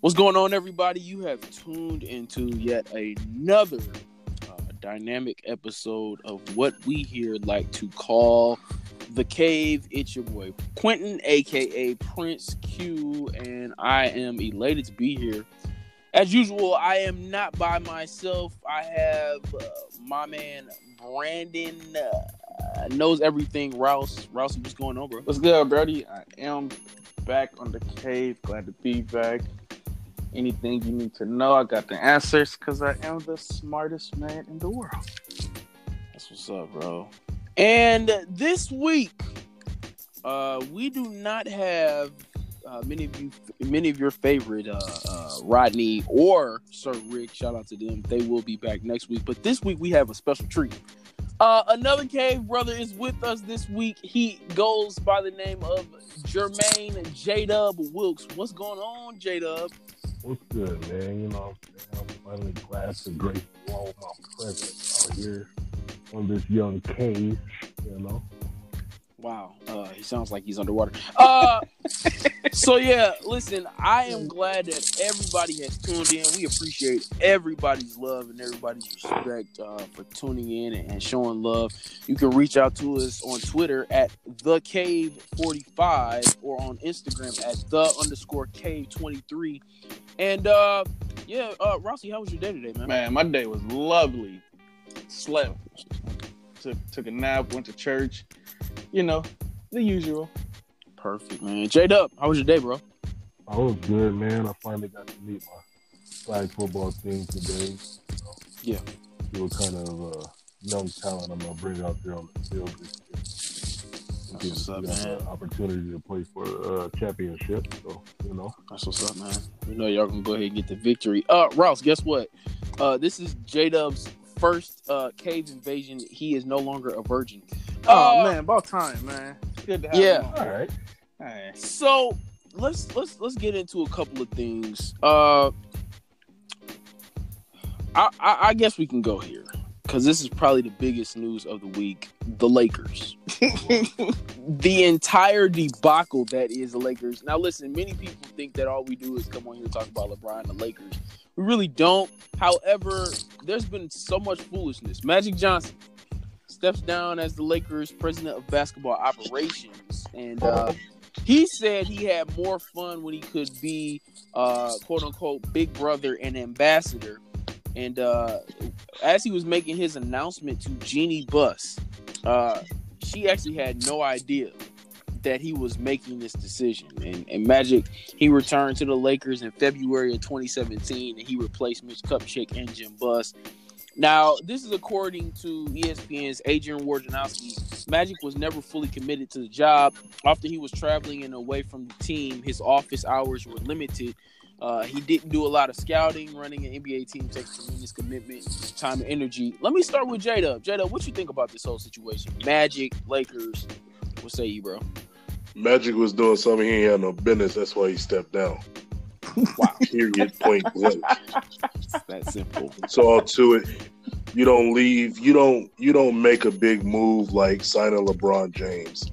What's going on, everybody? You have tuned into yet another uh, dynamic episode of what we here like to call the Cave. It's your boy Quentin, aka Prince Q, and I am elated to be here. As usual, I am not by myself. I have uh, my man Brandon. Uh, knows everything. Rouse, Rouse, what's going on, bro? What's good, Brody? I am back on the cave. Glad to be back. Anything you need to know, I got the answers because I am the smartest man in the world. That's what's up, bro. And this week, uh, we do not have uh, many of you, many of your favorite uh, uh, Rodney or Sir Rick. Shout out to them. They will be back next week. But this week we have a special treat. Uh, another cave brother is with us this week. He goes by the name of Jermaine J Dub Wilkes. What's going on, J Dub? What's good, man? You know, I'm finally glad to grace you all my presence out here on this young cave, you know. Wow, uh, he sounds like he's underwater. Uh, so yeah, listen, I am glad that everybody has tuned in. We appreciate everybody's love and everybody's respect uh, for tuning in and showing love. You can reach out to us on Twitter at the Cave Forty Five or on Instagram at the underscore Cave Twenty Three. And uh, yeah, uh, Rossi, how was your day today, man? Man, my day was lovely. Slept, took took a nap, went to church. You know, the usual. Perfect, man. J Dub, how was your day, bro? I was good, man. I finally got to meet my flag football team today. So, Yeah. See what kind of uh, young talent I'm gonna bring out there on the field this year. That's what's up, man. an opportunity to play for a uh, championship, so you know. That's what's up, man. We know y'all gonna go ahead and get the victory. Uh, Rouse, guess what? Uh, this is J Dub's first uh cave invasion. He is no longer a virgin. Oh Uh, man, about time, man. It's good to have Yeah. him. All right. So let's let's let's get into a couple of things. Uh, I I, I guess we can go here because this is probably the biggest news of the week. The Lakers, the entire debacle that is the Lakers. Now, listen, many people think that all we do is come on here and talk about LeBron and the Lakers. We really don't. However, there's been so much foolishness. Magic Johnson steps down as the Lakers president of basketball operations, and uh, he said he had more fun when he could be uh, quote unquote big brother and ambassador. And uh, as he was making his announcement to Jeannie Buss, uh, she actually had no idea that he was making this decision. And, and Magic, he returned to the Lakers in February of 2017, and he replaced Mitch Kupchak and Jim Buss. Now, this is according to ESPN's Adrian Wojnarowski. Magic was never fully committed to the job. After he was traveling and away from the team, his office hours were limited. Uh, he didn't do a lot of scouting. Running an NBA team takes tremendous commitment, time, and energy. Let me start with Jada. Jada, what you think about this whole situation? Magic, Lakers. What say you, bro? Magic was doing something he ain't had no business. That's why he stepped down. Wow, Period. Point blank. That simple. It's all to it. You don't leave. You don't. You don't make a big move like signing LeBron James,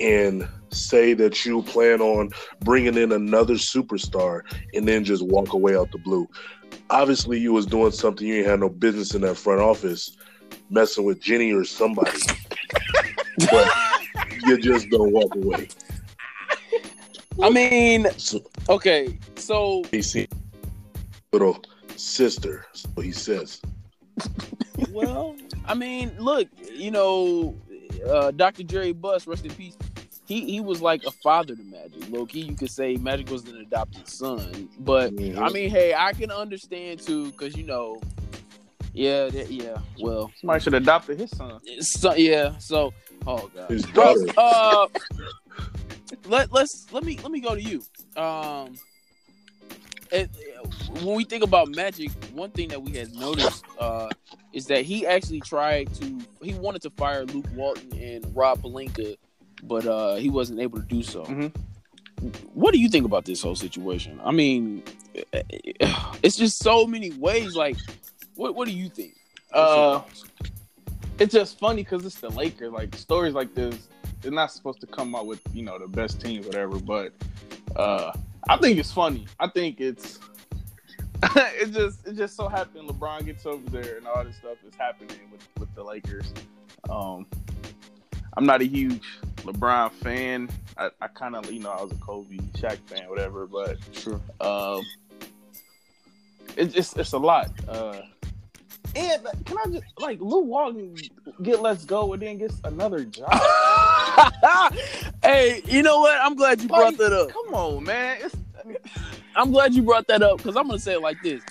and say that you plan on bringing in another superstar, and then just walk away out the blue. Obviously, you was doing something you ain't had no business in that front office, messing with Jenny or somebody. but you just don't walk away. I mean, okay, so he see little sister. So he says. well, I mean, look, you know, uh, Dr. Jerry Buss, rest in peace. He he was like a father to Magic. Low key, you could say Magic was an adopted son. But Mhm. I mean, hey, I can understand too, because you know, yeah, that, yeah. Well, Somebody should adopt his son. so, yeah. So, oh god, His daughter. uh, let let's let me let me go to you. Um, it, when we think about Magic, one thing that we had noticed uh, is that he actually tried to he wanted to fire Luke Walton and Rob Pelinka, but uh, he wasn't able to do so. Mhm. What do you think about this whole situation? I mean, it's just so many ways. Like, what what do you think? Uh, it's just funny because it's the Lakers. Like stories like this, they're not supposed to come out with you know the best teams, whatever. But uh, I think it's funny. I think it's it just it just so happened LeBron gets over there and all this stuff is happening with with the Lakers. Um, I'm not a huge LeBron fan. I, I kind of you know I was a Kobe, Shaq fan, whatever. But Sure. um, it's it's it's a lot. Uh, and can I just like Luke Walton get let's go and then gets another job? hey, you know what? I'm glad you brought that up. Come on, man. It's, I'm glad you brought that up because I'm gonna say it like this: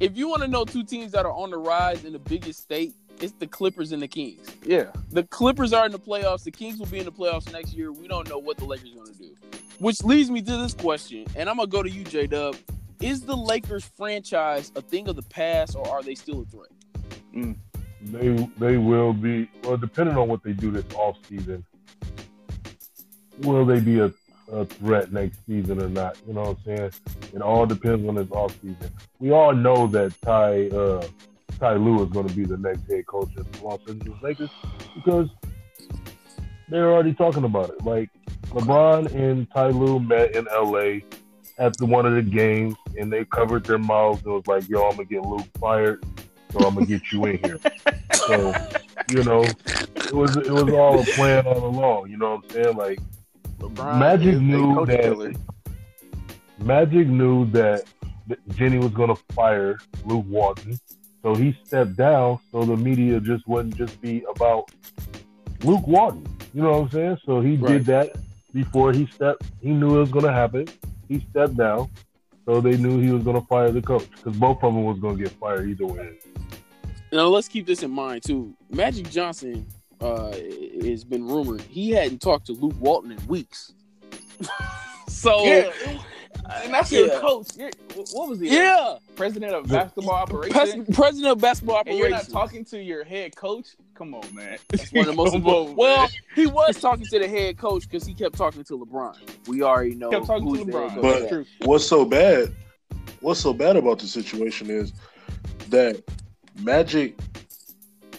If you want to know two teams that are on the rise in the biggest state, it's the Clippers and the Kings. yeah, The Clippers are in the playoffs. The Kings will be in the playoffs next year. We don't know what the Lakers are going to do. Which leads me to this question, and I'm gonna go to you, J Dub. Is the Lakers franchise a thing of the past, or are they still a threat? They they will be well depending on what they do this off season. Will they be a, a threat next season or not? You know what I'm saying? It all depends on this off season. We all know that Ty uh, Ty Lue is going to be the next head coach of the Los Angeles Lakers because they're already talking about it. Like LeBron and Ty Lue met in LA at the one of the games and they covered their mouths and was like, "Yo, I'm gonna get Luke fired, so I'm gonna get you in here." So, you know, it was it was all a plan all along. You know what I'm saying? Like LeBron Magic knew that- killer. Magic knew that that Jenny was gonna fire Luke Walton, so he stepped down so the media just wouldn't just be about Luke Walton. You know what I'm saying? So he Right. did that before he stepped. He knew it was gonna happen. He stepped down, so they knew he was gonna fire the coach because both of them was gonna get fired either way. Now let's keep this in mind too. Magic Johnson uh, has been rumored he hadn't talked to Luke Walton in weeks. so Yeah, and uh, that's your Yeah. coach. You're, what was he? yeah, president of basketball Pres- operations. president of basketball And you're not talking to your head coach. Come on, man. That's one of the most important. Well, he was talking to the head coach because he kept talking to LeBron. We already know. kept talking who's to LeBron. But- That's true. What's so bad? What's so bad about the situation is that Magic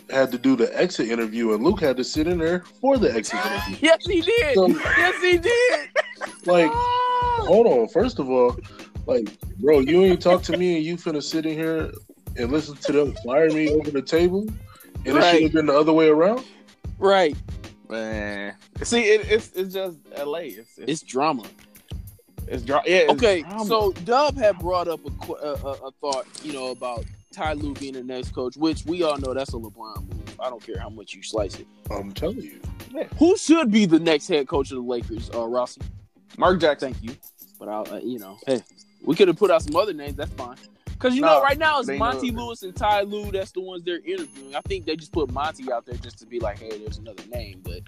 had to do the exit interview, and Luke had to sit in there for the exit interview. yes, he did. So- yes, he did. Like, Oh. Hold on. First of all, like, bro, you ain't talk to me, and you finna sit in here and listen to them fire me over the table, and it should have been the other way around. right. Man, see, it, it's it's just L.A. It's it's, It's drama. it's dra- yeah. It's Okay, drama. so Dub had brought up a, a, a, a thought, you know, about Ty Lue being the next coach, which we all know that's a LeBron move. I don't care how much you slice it. I'm telling you. Who should be the next head coach of the Lakers? Uh, Rossi. Mark Jackson. Thank you, but I'll, uh, you know, hey, we could have put out some other names. That's fine. Because you No, know, right now it's Monty know- Lewis and Ty Lue. That's the ones they're interviewing. I think they just put Monty out there just to be like, hey, there's another name. But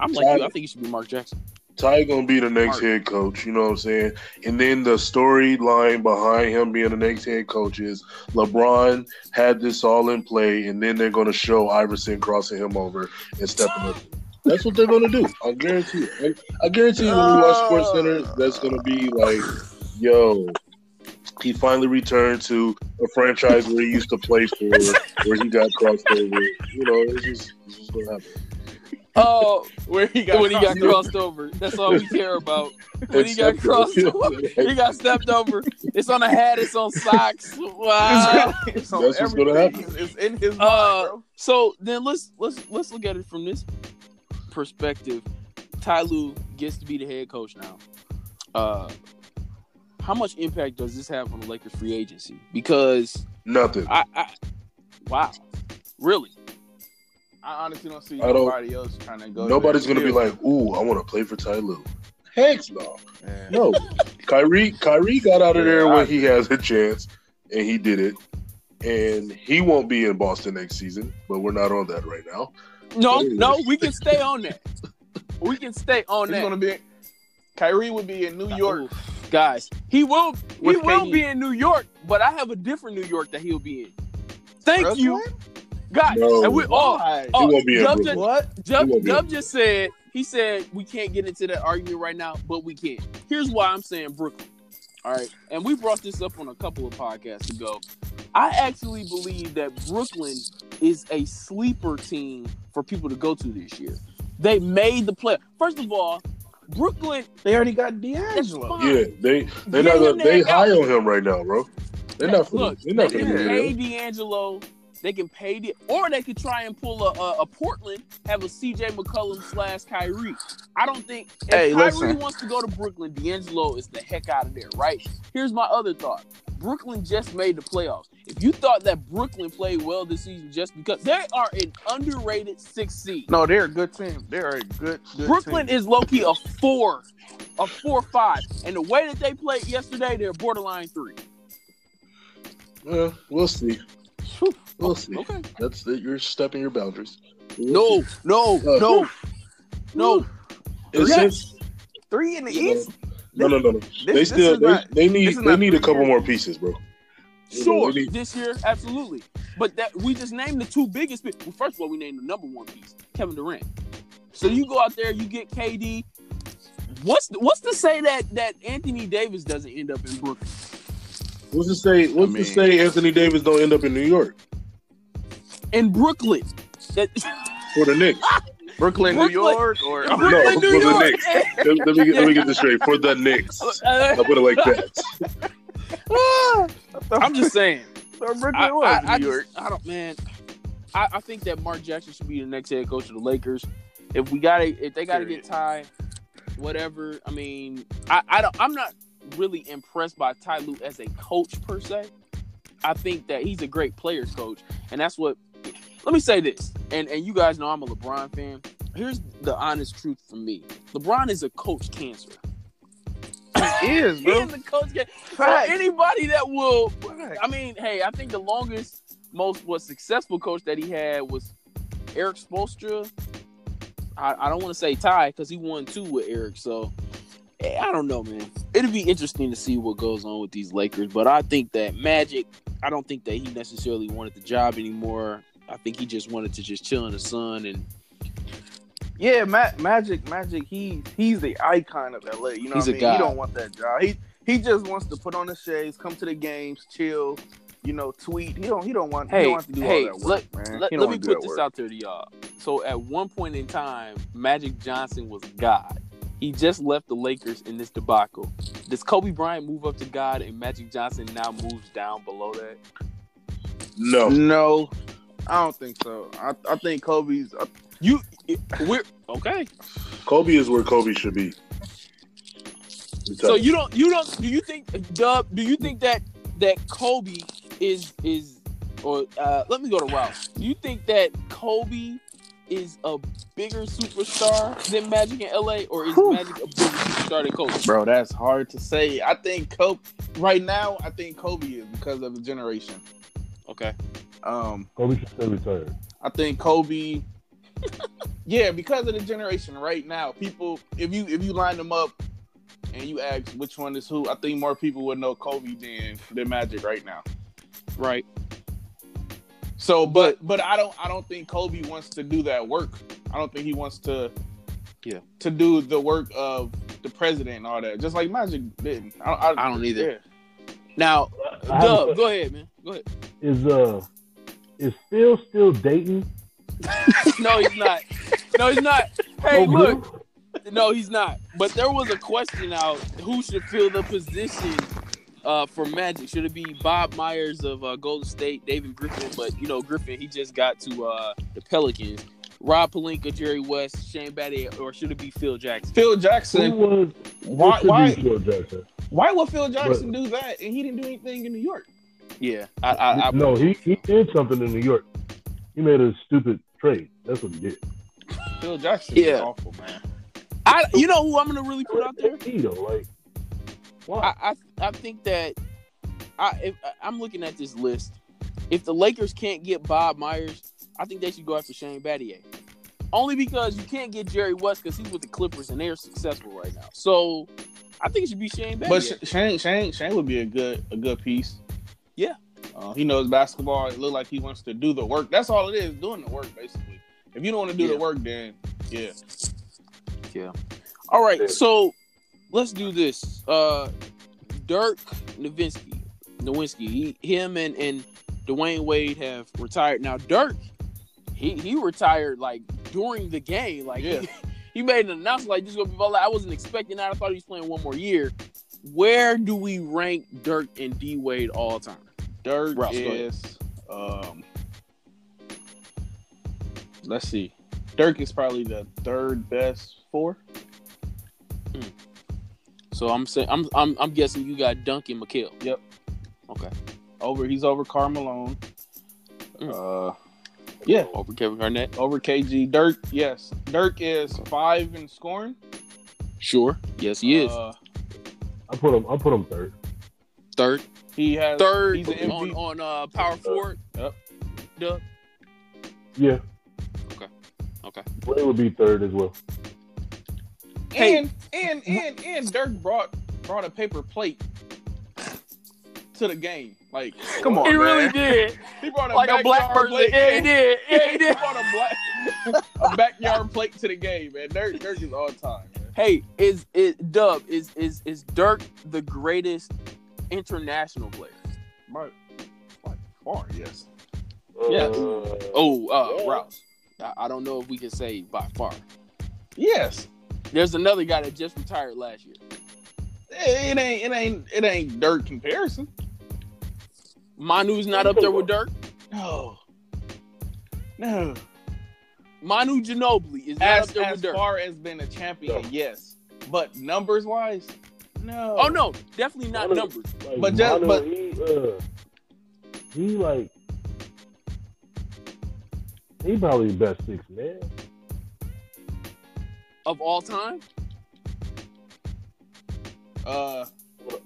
I'm like you. I think it should be Mark Jackson. Ty gonna be the next Mark. head coach. You know what I'm saying? And then the storyline behind him being the next head coach is LeBron had this all in play, and then they're gonna show Iverson crossing him over and stepping up. That's what they're gonna do. I guarantee you. I, I guarantee you when we watch Sports Center, that's gonna be like, yo, he finally returned to a franchise where he used to play for, where he got crossed over. You know, it's just, it's just gonna happen. Oh, Where he got when he got crossed over. over. That's all we care about. When he got crossed over, he got stepped over. It's on a hat. It's on socks. Wow. It's on That's what's gonna everything. happen. It's in his mind, Uh, bro. So then let's let's let's look at it from this perspective. Ty Lue gets to be the head coach now. Uh, how much impact does this have on the Lakers free agency? Because Nothing. I, I wow, really? I honestly don't see I don't- else trying to go. Nobody's to gonna be like, "Ooh, I want to play for Ty Lue." Heck no, field. Yeah. no. Kyrie, Kyrie got out of there Yeah, when I- he has a chance, and he did it. And he won't be in Boston next season, but we're not on that right now. No, no, we can stay on that. We can stay on He's that. gonna be. Kyrie would be in New York. Oof, guys. He will. He With will KD. be in New York, but I have a different New York that he'll be in. Thank you, Brooklyn? guys. No. And we all. Why? Oh, he won't be Dub Brooklyn. what? Dub, He won't be Dub just said he said we can't get into that argument right now, but we can. Here's why I'm saying Brooklyn. All right, and we brought this up on a couple of podcasts ago. I actually believe that Brooklyn is a sleeper team for people to go to this year. They made the play. First of all, Brooklyn. They already got D'Angelo. Yeah, they they Get not him gonna, they high on him right now, bro. They're not gonna, Look, they're not they gonna can pay that. D'Angelo. They can pay the, or they could try and pull a, a, a Portland, have a CJ McCollum slash Kyrie. I don't think if Hey, Kyrie listen. wants to go to Brooklyn, D'Angelo is the heck out of there, right? Here's my other thought: Brooklyn just made the playoffs. If you thought that Brooklyn played well this season just because they are an underrated six seed, No, they're a good team. They're a good, good Brooklyn team. is low key a four, a four five, and the way that they played yesterday, they're borderline three. Yeah, we'll see. Whew. We'll see. Okay. That's it. You're stepping your boundaries. We'll No, see. no, Uh, no, no. It's Yes. since- three in the you know, East. No, no, no, no. This- they still they, not- they need they need a couple years. more pieces, bro. Sure, need- this year, absolutely. But that we just named the two biggest. Well, first of all, we named the number one piece, Kevin Durant. So you go out there, you get KD. What's what's to say that that Anthony Davis doesn't end up in Brooklyn? What's to say? What's I mean- to say Anthony Davis don't end up in New York In Brooklyn, that for the Knicks? Brooklyn, New York, or Brooklyn, No, New for the York. Knicks. let, let me get, let me get this straight. For the Knicks, I'll put it like that. I'm just saying. So Brooklyn I, was I, I, New York. just, I don't, man. I, I think that Mark Jackson should be the next head coach of the Lakers. If we got to, if they got to get Ty, whatever. I mean, I, I don't. I'm not really impressed by Ty Lue as a coach per se. I think that he's a great players coach, and that's what. Let me say this, and and you guys know I'm a LeBron fan. Here's the honest truth for me: LeBron is a coach cancer. He is, He is a coach cancer. For anybody that will Facts. I mean, hey, I think the longest, most what successful coach that he had was Erik Spoelstra. I, I don't want to say Ty because he won two with Eric, so eh, I don't know, man. It'll be interesting to see what goes on with these Lakers, but I think that Magic. I don't think that he necessarily wanted the job anymore. I think he just wanted to just chill in the sun and Yeah, Ma- Magic, Magic. He he's the icon of LA. You know, He's what I a mean? guy. He don't want that job. He he just wants to put on the shades, come to the games, chill. You know, tweet. He don't. He don't want. he Hey, don't want to do hey, all that work, man. let, let me put this work. out there to y'all. So at one point in time, Magic Johnson was God. He just left the Lakers in this debacle. Does Kobe Bryant move up to God and Magic Johnson now moves down below that? No, No, I don't think so. I, I think Kobe's. uh, You, we're okay. Kobe is where Kobe should be. So you don't, you don't, do you think, Dub? Do you think that that Kobe is is, or uh, let me go to Ralph. Do you think that Kobe is a bigger superstar than Magic in LA, or is Whew. Magic a bigger superstar than Kobe? Bro, that's hard to say. I think Kobe. Right now, I think Kobe is because of the generation. Okay. Um, Kobe should stay retired. I think Kobe. yeah, because of the generation right now, people. If you if you line them up and you ask which one is who, I think more people would know Kobe than than Magic right now. Right. So, but but I don't I don't think Kobe wants to do that work. I don't think he wants to. Yeah. To do the work of the president and all that, just like Magic didn't. I, I, I don't either. yeah. Now, I have a Dub, go ahead, man. Go ahead. Is uh is Phil still dating? No, he's not. No, he's not. Hey, Oh, look. No, he's not. But there was a question out: who should fill the position uh, for Magic? Should it be Bob Myers of uh, Golden State, David Griffin? But you know, Griffin he just got to uh, the Pelicans. Rob Pelinka, Jerry West, Shane Battier, or should it be Phil Jackson? Phil Who Jackson. was Why why Phil Jackson? why would Phil Jackson do that and he didn't do anything in New York? Yeah, I, I, I no, he, he did something in New York. He made a stupid trade. That's what he did. Phil Jackson Yeah. is awful, man. I, you know who I'm gonna really put out there? He though, like why? I, I I think that I if, I'm looking at this list. If the Lakers can't get Bob Myers, I think they should go after Shane Battier. Only because you can't get Jerry West because he's with the Clippers and they're successful right now. So I think it should be Shane Battier. But Shane Shane Shane would be a good a good piece. Yeah. Uh, he knows basketball. It look like he wants to do the work. That's all it is, doing the work basically. If you don't want to do Yeah. the work, then yeah. Yeah. All right, so let's do this. Uh Dirk Nowitzki, Nowinski, he, him and and Dwyane Wade have retired. Now Dirk, he he retired like during the game. Like Yeah. he, he made an announcement like this is gonna be. Like, I wasn't expecting that. I thought he was playing one more year. Where do we rank Dirk and D Wade all time? Dirk Rouse, is um let's see. Dirk is probably the third best four. So I'm saying I'm I'm I'm guessing you got Duncan McHale. Yep. Okay. Over he's over Karl Malone. Mm. Uh yeah, Over Kevin Garnett. over KG. Dirk, yes. Dirk is five in scoring. Sure. Yes, he is. Uh, I put him. I put him third. Third. He has Third he's an on MVP. on uh power forward. Yep. Duh. Yeah, Okay. Okay. Wade would be third as well. Hey. And and and and Dirk brought brought a paper plate to the game. Like, come on, He really did. He brought a like a black backyard person. plate. Yeah, he did. Yeah, he he brought a black a backyard plate to the game, man. Dirk Dirk is all time, man. Hey, is it Dub? Is is is Dirk the greatest international player? By, by far, yes. Yeah. Uh, Oh, uh, Yeah. Rouse. I, I don't know if we can say by far. Yes. There's another guy that just retired last year. It ain't it ain't it ain't Dirk comparison. Manu's not up there with Dirk. No. No. Manu Ginobili is not As, up there as with Dirk. far as being a champion, No. yes. But numbers wise, no. oh no, definitely not Manu- numbers. Like, But just- Manu, but- he, uh, he like he probably the best six man. Of all time, Uh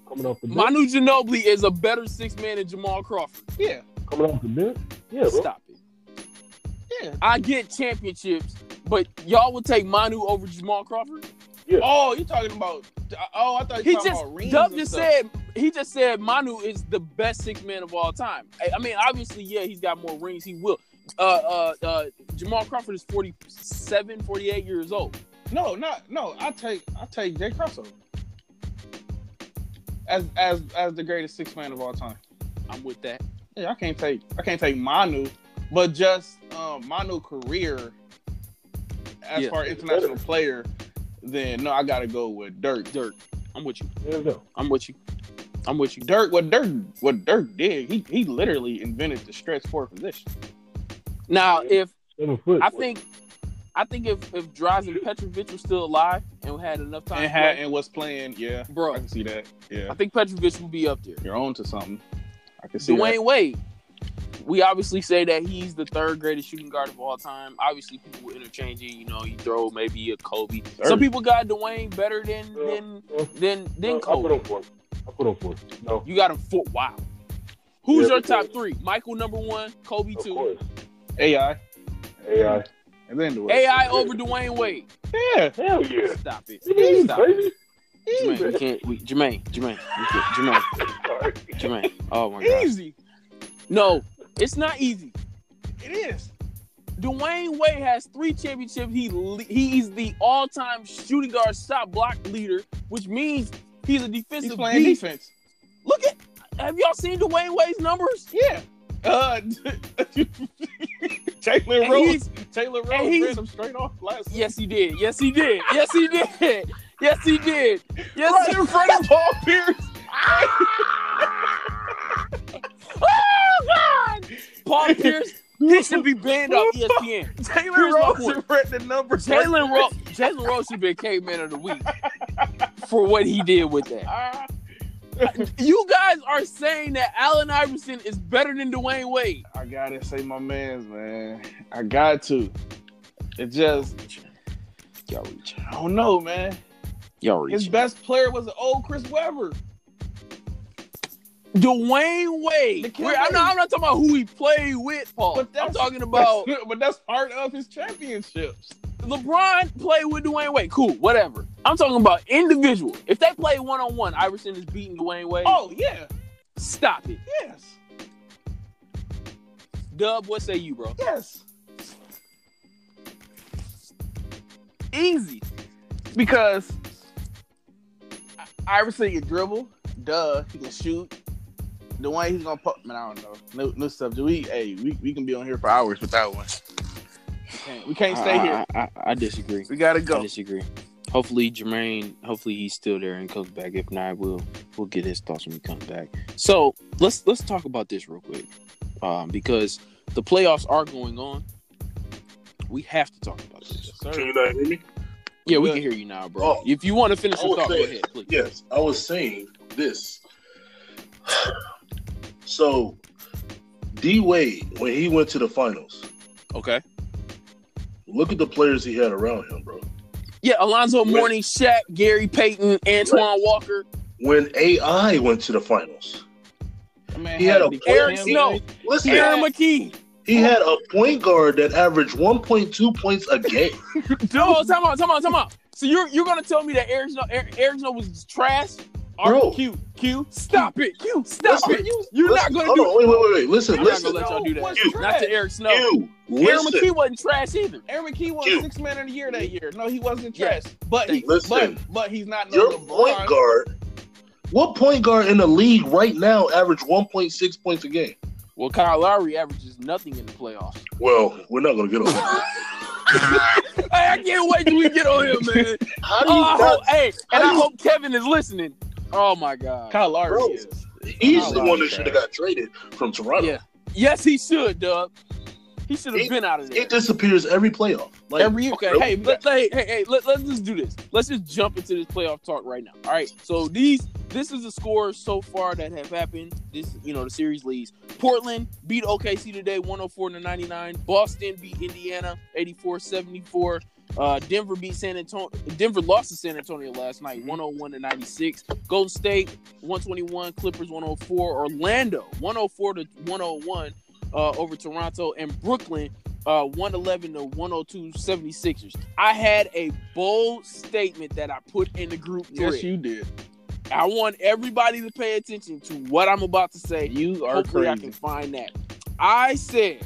Coming off the bench. Manu Ginobili is a better six man than Jamal Crawford. yeah. Coming off the bench. Yeah, bro. Stop it. Yeah. I get championships, but y'all would take Manu over Jamal Crawford. Oh, you talking about oh I thought you He talking just about rings Dub just said he just said Manu is the best six man of all time. I, I mean, obviously, yeah, he's got more rings. He will. Uh, uh, uh, Jamal Crawford is 47, 48 years old. No, not no. I take I take Jay Crossover as as as the greatest six man of all time. I'm with that. Yeah, I can't take I can't take Manu, but just um, Manu career as Yeah. far as international player, then no, I gotta go with Dirk. Dirk, I'm with you. I'm with you. I'm with you. Dirk, what Dirk what Dirk did, he he literally invented the stretch four position. Now, if I think, I think if if Drazen Petrovic was still alive and had enough time, And had play, and was playing, yeah, bro, I can see that. Yeah, I think Petrovic would be up there. you're on to something. I can see Dwyane that. Wade. We obviously say that he's the third greatest shooting guard of all time. Obviously, people will interchange it. You know, you throw maybe a Kobe. Third. Some people got Dwyane better than than Uh, than than I put Kobe. him fourth. I put him fourth. No, You got him four. Wow. Who's Yeah, your because- top three? Michael number one, Kobe of two, course. AI AI. and then Dwyane. AI over Dwyane Wade. Yeah, Hell yeah. Stop it. You Stop it. crazy? Jermaine, we can't. We, Jermaine, Jermaine, we can't, Jermaine, Jermaine. Oh my god. easy. No, it's not easy. It is. Dwyane Wade has three championships. He he's the all-time shooting guard shot block leader, which means he's a defensive. He's playing beast. defense. Look at. Have y'all seen Dwyane Wade's numbers? Yeah. Uh, Taylor And Rose. Taylor Rose ran him straight off last. Yes, he did. Yes, he did. Yes, he did. Yes, he did. Yes, right he in front of Paul Pierce. Oh God! Paul Pierce, he should be banned off ESPN. Taylor Here's my Rose point. read the numbers. Jalen Rose, Jalen Rose should be a caveman of the week for what he did with that. You guys are saying that Allen Iverson is better than Dwyane Wade. I gotta say my man's man. I got to. It just Y'all reach. I don't know, man. Y'all reach. His best player was an old Chris Webber. Dwyane Wade. I'm, not, I'm not talking about who he played with, Paul. But I'm talking about that's- but that's part of his championships. LeBron played with Dwyane Wade. Cool, whatever. I'm talking about individual. If they play one on one, Iverson is beating Dwyane Wade. Oh yeah, stop it. yes, Dub, what say you, bro? yes. Easy. Because Iverson can dribble, duh, he can shoot. The one he's gonna put, man, I don't know. New, new stuff. Do we? Hey, we, we can be on here for hours with that one. can't- we can't stay I, here. I, I, I disagree. We gotta go. I disagree. Hopefully Jermaine, hopefully he's still there and comes back. If not, we'll we'll get his thoughts when he comes back. So let's let's talk about this real quick, um, because the playoffs are going on. We have to talk about this. Yes, Can you not hear me? Yeah, we can hear you now, bro. Oh. if you want to finish I your was thought, go ahead, please. Yes, I was saying this. So, D Wade, when he went to the finals, Okay. look at the players he had around him, bro. Yeah, Alonzo When- Mourning, Shaq, Gary Payton, Antoine Walker. When AI went to the finals, man He had a the Eric Snow, listen, Aaron McKie. he had a point guard that averaged 1.2 points a game. No, time out, time out, time out. So you're you're gonna tell me that Eric Snow, Eric, Eric Snow was trash? Bro. Q, Q, stop it, Q, stop Listen, it. You, you're Listen, not gonna hold do on, wait, wait, wait, wait. Listen, I'm not listen. gonna let y'all do that. what's Not to? Eric Snow. You, Aaron. McKie wasn't trash either. Aaron McKie won You. six man of the year that year. No, he wasn't Yeah. trash. But he, Listen. but but he's not no Your LeBron. point guard. What point guard in the league right now average 1.6 points a game? Well, Kyle Lowry averages nothing in the playoffs. Well, we're not going to get on hey, I can't wait till we get on him, man. How do Oh, you I not- hope, hey, and I hope Kevin is listening. Oh my God. Kyle Lowry Bro. is. He's Kyle the one Lowry that should have got traded from Toronto. Yeah. Yes, he should, Doug. He should have been out of there. It disappears every playoff. Like, Every year. Okay, Hey, let, hey, hey, hey, let, let's just do this. Let's just jump into this playoff talk right now. All right. So these, this is the scores so far that have happened. This, you know, the series leads. Portland beat OKC today, 104 to 99. Boston beat Indiana, 84-74. Uh, Denver beat San Antonio. Denver lost to San Antonio last night, 101 to 96. Golden State, 121. Clippers, 104. Orlando, 104 to 101 uh, over Toronto, and Brooklyn uh 111 to 102 76ers. I had a bold statement that I put in the group thread. Yes, you did. I want everybody to pay attention to what I'm about to say. You are Hopefully I can find that. I said,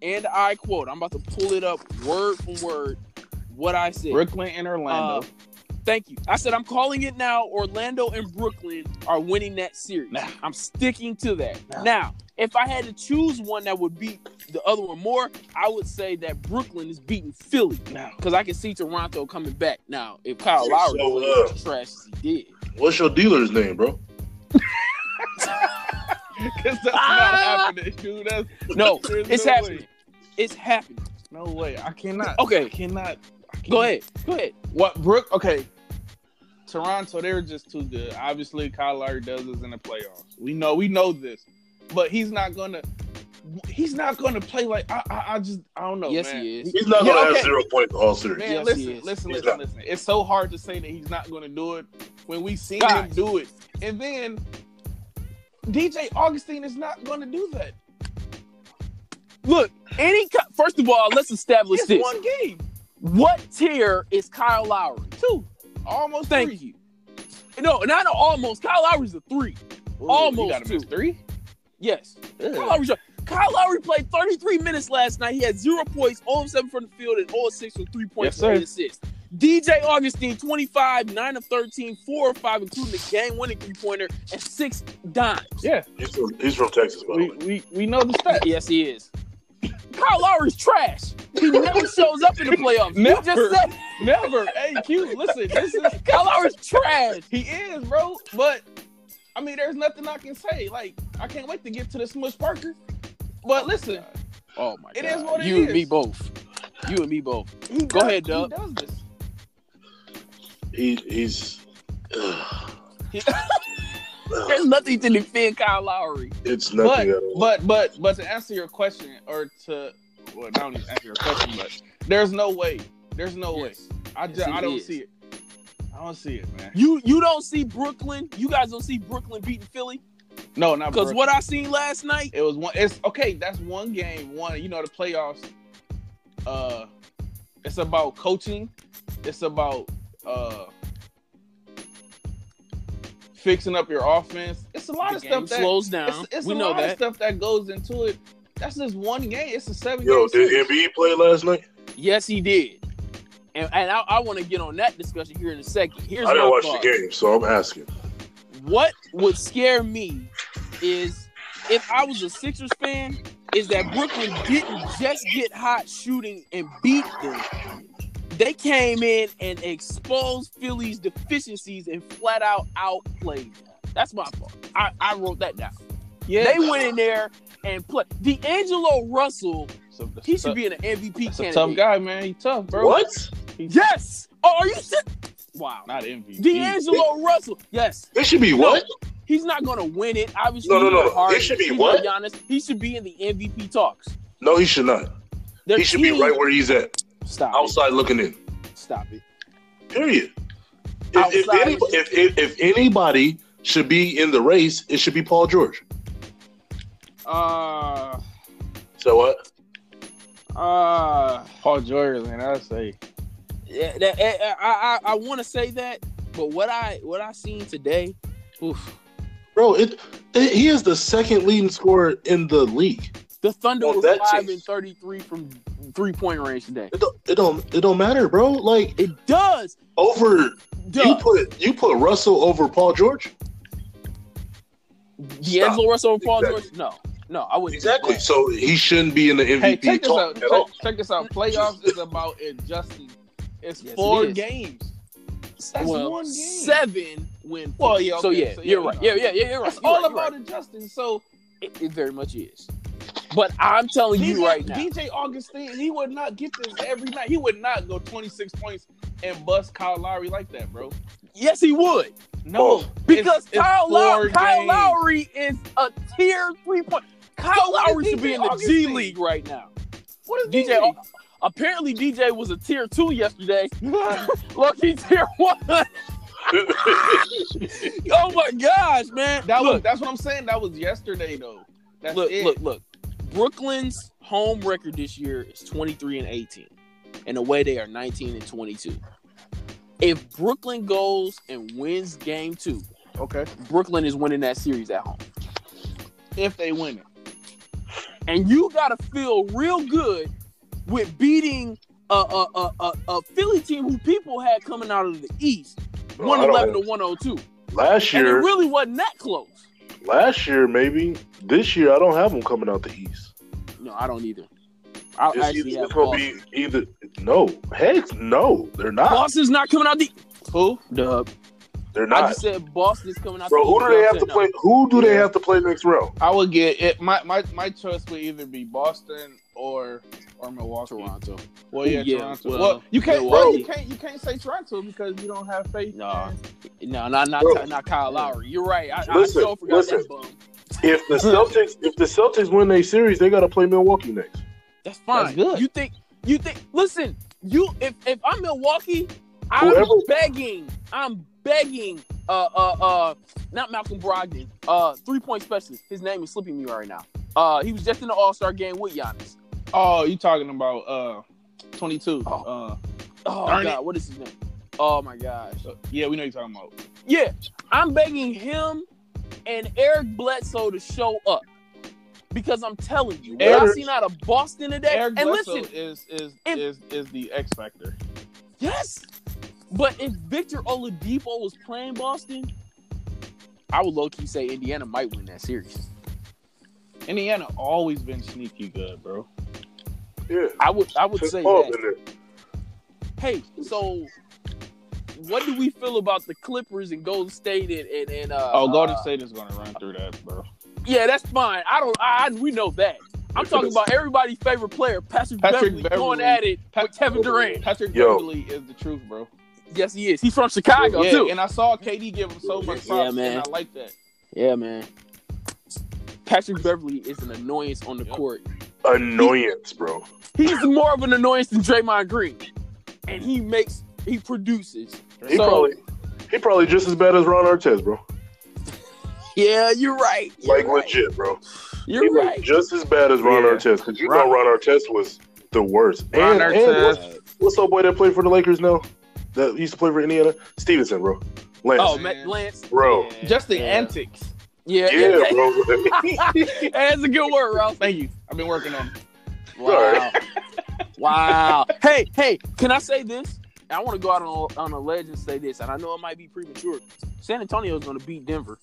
and I quote, I'm about to pull it up word for word what I said. Brooklyn and Orlando. Uh, Thank you. I said I'm calling it now. Orlando and Brooklyn are winning that series. Nah. I'm sticking to that. Nah. Now, if I had to choose one that would beat the other one more, I would say that Brooklyn is beating Philly now, because I can see Toronto coming back. Now, if Kyle So, Lowry uh, plays trash as he did, what's your dealer's name, bro? because that's Ah! not happening, dude. That's no, it's no happening. way. It's happening. no way. I cannot. Okay. I cannot. I can't. Go ahead. Go ahead. What Brook? Okay. Toronto, they're just too good. Obviously, Kyle Lowry does this in the playoffs. We know, we know this, but he's not gonna. He's not gonna play like I. I, I just I don't know. yes, man. he is. He's not going to okay. have zero points all series. Man, Yes, listen, listen, He's listen, not. listen. It's so hard to say that he's not going to do it when we seen Guys. him do it, and then DJ Augustin is not going to do that. Look, any co- first of all, let's establish It's this. one game, What tier is Kyle Lowry? two, almost Thank three. you. No, not almost. Kyle Lowry's a three. Ooh, Almost you got him as two. three. Yes. Ugh. Kyle Lowry's a- Kyle Lowry played 33 minutes last night. He had zero points, 0 of 7 from the field, and all 6 with three points Yes, and eight assists. DJ Augustin, 25, 9 of 13, 4 of 5, including the game winning three pointer, and 6 dimes. Yeah, He's from, he's from Texas, by the we, way. we we know the stats. Yes, he is. Kyle Lowry's trash. He never shows up in the playoffs. Never. just said Never. Hey, Q, listen, this is Kyle Lowry's trash. he is, bro. But I mean, there's nothing I can say. Like, I can't wait to get to the Smush Parker. But oh listen, Oh my It god. is what it you is. and me both. You and me both. he Go does- ahead, Dub. He does this. He, he's. There's nothing to defend Kyle Lowry. it's But nothing at all. but but but to answer your question, or to well, not only answer your question, but there's no way. There's no way. I Yes, just I don't is. see it. I don't see it, man. You you don't see Brooklyn. You guys don't see Brooklyn beating Philly No, not because what I seen last night. It was one. It's okay. That's one game. One. You know the playoffs. Uh, it's about coaching. It's about uh fixing up your offense. It's a lot The of stuff that slows down. It's, it's we a know lot of stuff that goes into it. That's just one game. It's a seven Yo, game did series. Embiid play last night? Yes, he did. And, and I, I want to get on that discussion here in a second. Here's I didn't my watch thought. the game, so I'm asking. What would scare me is if I was a Sixers fan is that Brooklyn didn't just get hot shooting and beat them. They came in and exposed Philly's deficiencies and flat out outplayed them. That's my fault. I, I wrote that down. Yeah, They went in there and played. D'Angelo Russell, So, he should be in an MVP That's a tough guy, man. He tough, bro. What? He's Yes. Oh, are you sick? Wow. Not MVP. D'Angelo Russell. Yes. It should be No, what? He's not going to win it. Obviously, No, no, no, not no. hard. He should be He's what? not Giannis. He should be in the MVP talks. No, he should not. Their He should be right where he's at, Stop. outside looking in. Stop it. Period. If, if, Outside. any, if, if, if anybody should be in the race, it should be Paul George. Uh, So what? Uh, Paul George, man. I say Yeah, that, eh, eh, I I, I want to say that, but what I what I seen today, oof, Bro, it, it he is the second leading scorer in the league. the Thunder Well, was that five team- and thirty three from three point range today. It don't, it don't it don't matter, bro. Like It does. over you Does. put you put Russell over Paul George. D'Angelo Russell or Paul Exactly. George? No, no, I wouldn't. Exactly. So he shouldn't be in the MVP Hey, check this talk out. at Check, all. check this out. Playoffs is about adjusting. It's Yes, four is. games. That's well, one game. seven win. Well, yeah, so yeah, so you're yeah, right. no. Yeah, yeah, yeah, you're right. It's You're all right, about right. adjusting. So It, it very much is. But I'm telling you DJ, right now, DJ Augustin, he would not get this every night. He would not go 26 points and bust Kyle Lowry like that, bro. yes, he would. No, Oh. Because it's- it's Kyle, four Lowry, Kyle. Lowry is a tier three point. Kyle So Lowry should be in the G League right now. What is DJ, DJ? apparently DJ was a tier two yesterday. Lucky tier one. oh my gosh, man! That was, that's what I'm saying. That was yesterday though. That's look, it. look, look. Brooklyn's home record this year is 23 and 18. And away they are 19 and 22. If Brooklyn goes and wins game two, Okay. Brooklyn is winning that series at home. If they win it. And you gotta feel real good with beating a a, a, a, a Philly team who people had coming out of the East, one eleven I one eleven to one hundred two, Last and it really wasn't that close. last year maybe. This year I don't have them coming out the East. No, I don't either. I It's, actually either, have gonna be either no, heck no, they're not. Boston's not coming out the. Who? Dub. They're I not. just said Boston's coming out. Bro, who do they have said to no. play? Who do they have to play next round? I would get it. My my my choice would either be Boston or or Milwaukee. Toronto. Well, yeah, Yeah, Toronto. well, Well, you can't. Well, you can't. You can't say Toronto because you don't have faith. No. in- No, not not Bro. not Kyle Lowry. You're right. I, Listen, I so forgot listen. that bum. If the Celtics, if the Celtics win their series, they got to play Milwaukee next. That's fine. That's good. You think you think listen, you if if I'm Milwaukee, I'm Whoever- begging, I'm begging uh uh uh not Malcolm Brogdon, uh three point specialist. His name is slipping me right now. Uh he was just in the All Star game with Giannis. Oh, you talking about uh, twenty two? Oh. Uh, Oh Darn god, what is his name? Oh my gosh. so- yeah, we know you're talking about. Yeah, I'm begging him and Eric Bledsoe to show up. Because I'm telling you, what I Eric- seen out of Boston today, Eric and Bledsoe listen, is is if- is is the X factor. Yes. But if Victor Oladipo was playing Boston, I would low key say Indiana might win that series. Indiana always been sneaky good, bro. Yeah, I would I would Since say that. Hey, so what do we feel about the Clippers and Golden State and, and, and uh Oh, Golden uh, State is gonna run through that, bro. Yeah, that's fine. I don't I, I we know that. I'm talking about everybody's favorite player, Patrick, Patrick Beverley, Beverley. going at it Pat- with Kevin Durant. Patrick Yo. Beverley is the truth, bro. Yes, he is. He's from Chicago yeah, too. and I saw KD give him so much props. Yeah, man. and I like that. yeah, man. Patrick Beverley is an annoyance on the Yep. court. Annoyance, bro. He's more of an annoyance than Draymond Green, and he makes he produces. He So- probably he probably just as bad as Ron Artest, bro. Yeah, you're right. You're Like right. legit, bro. You're he right. just as bad as Ron Yeah. Artest because you Ron- know Ron Artest was the worst. Ron and, Artest- and what's, what's old boy that played for the Lakers now? That used to play for Indiana? Stephenson, bro. Lance, Oh, Man. Lance. bro. Just the Yeah. antics. Yeah, Yeah, yeah. bro. That's a good word, Ralph. Thank you. I've been working on. it. Wow. wow. Hey, hey, can I say this? I want to go out on, on a ledge and say this, and I know it might be premature. San Antonio is going to beat Denver.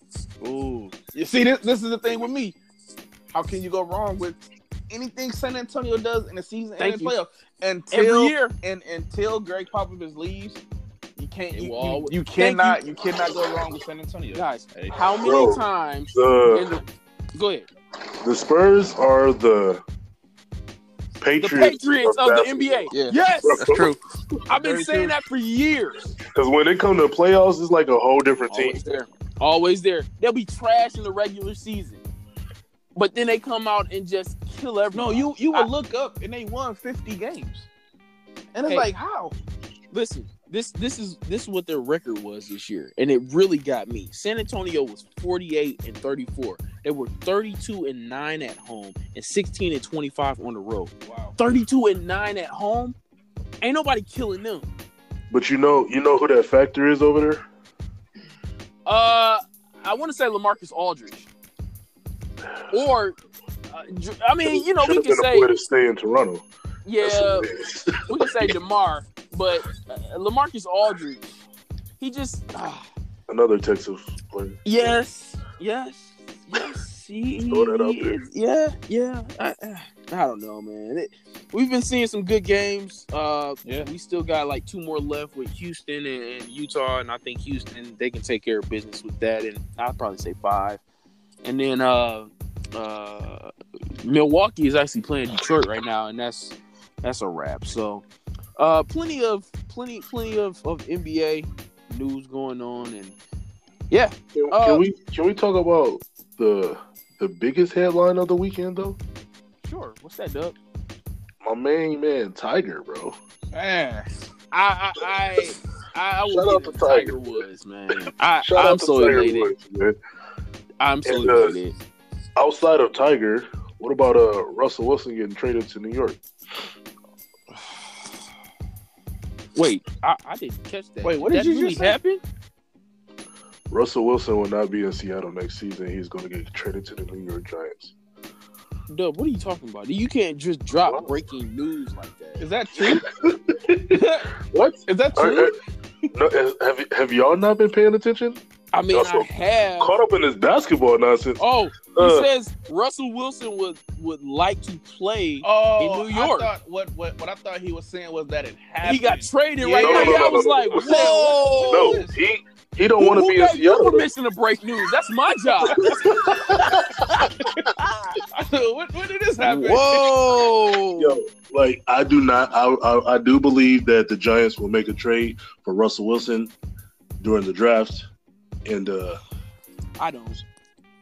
Ooh. You see, this this is the thing with me. How can you go wrong with anything San Antonio does in the season Thank and you. in playoff Every until year. and until Gregg Popovich leaves. You can't. You, will you, always- you cannot. You. cannot go wrong with San Antonio. Guys, Hey. how many Bro. times The the go ahead. the Spurs are the The Patriots, Patriots of the NBA. Yeah. Yes, That's true. I've been Very saying true. that for years. Because when it comes to playoffs, it's like a whole different team. Always there. Always there. They'll be trash in the regular season. But then they come out and just kill everyone. No, you you I- would look up and they won fifty games, and it's Hey. like how? listen. This this is this is what their record was this year, and it really got me. San Antonio was 48 and 34. They were 32 and 9 at home and 16 and 25 on the road. Wow. 32 and 9 at home. Ain't nobody killing them. But you know, you know who that factor is over there. Uh, I want to say LaMarcus Aldridge, or Dr- I mean, you know, we Should've can been a say to stay in Toronto. yeah, That's what it is. we can say DeMar, but uh, LaMarcus Aldridge, he just ah, Another Texas player. yes, yes, yes. He, Throw that out he there. is- yeah, yeah. I, I don't know, man. It, we've been seeing some good games. Uh, Yeah. we still got like two more left with Houston and, and Utah, and I think Houston they can take care of business with that. And I'd probably say five. And then uh, uh, Milwaukee is actually playing Detroit right now, and that's that's a wrap. So, uh, plenty of plenty plenty of, of NBA news going on, and yeah, Can, Uh, can we can we talk about the the biggest headline of the weekend though? sure. What's that, Doug? My main man Tiger, bro. Man, I I I, I, I will Shout out to Tiger. Tiger Woods, man. I, Shout I'm so Tiger elated. Woods. I'm so And, uh, elated. Outside of Tiger, what about uh Russell Wilson getting traded to New York? Wait, I, I didn't catch that. Wait, what that did you really just happen? Russell Wilson will not be in Seattle next season. He's going to get traded to the New York Giants. Dub, what are you talking about? You can't just drop What? breaking news like that. is that true? what? is that Are- true? are- no, have have y'all not been paying attention? I mean, Also, I have. Caught up in this basketball nonsense. Oh, he Uh, says Russell Wilson would would like to play. Oh, in New York. I thought, what, what what I thought he was saying was that it happened. he got traded Yeah. right No, now. no, no, I was no, no, like, no. whoa. no, he he don't want to be in gave you Seattle. permission to break news? That's my job. when, when did this happen? Whoa. Yo, like I do not. I, I I do believe that the Giants will make a trade for Russell Wilson during the draft, and uh I don't.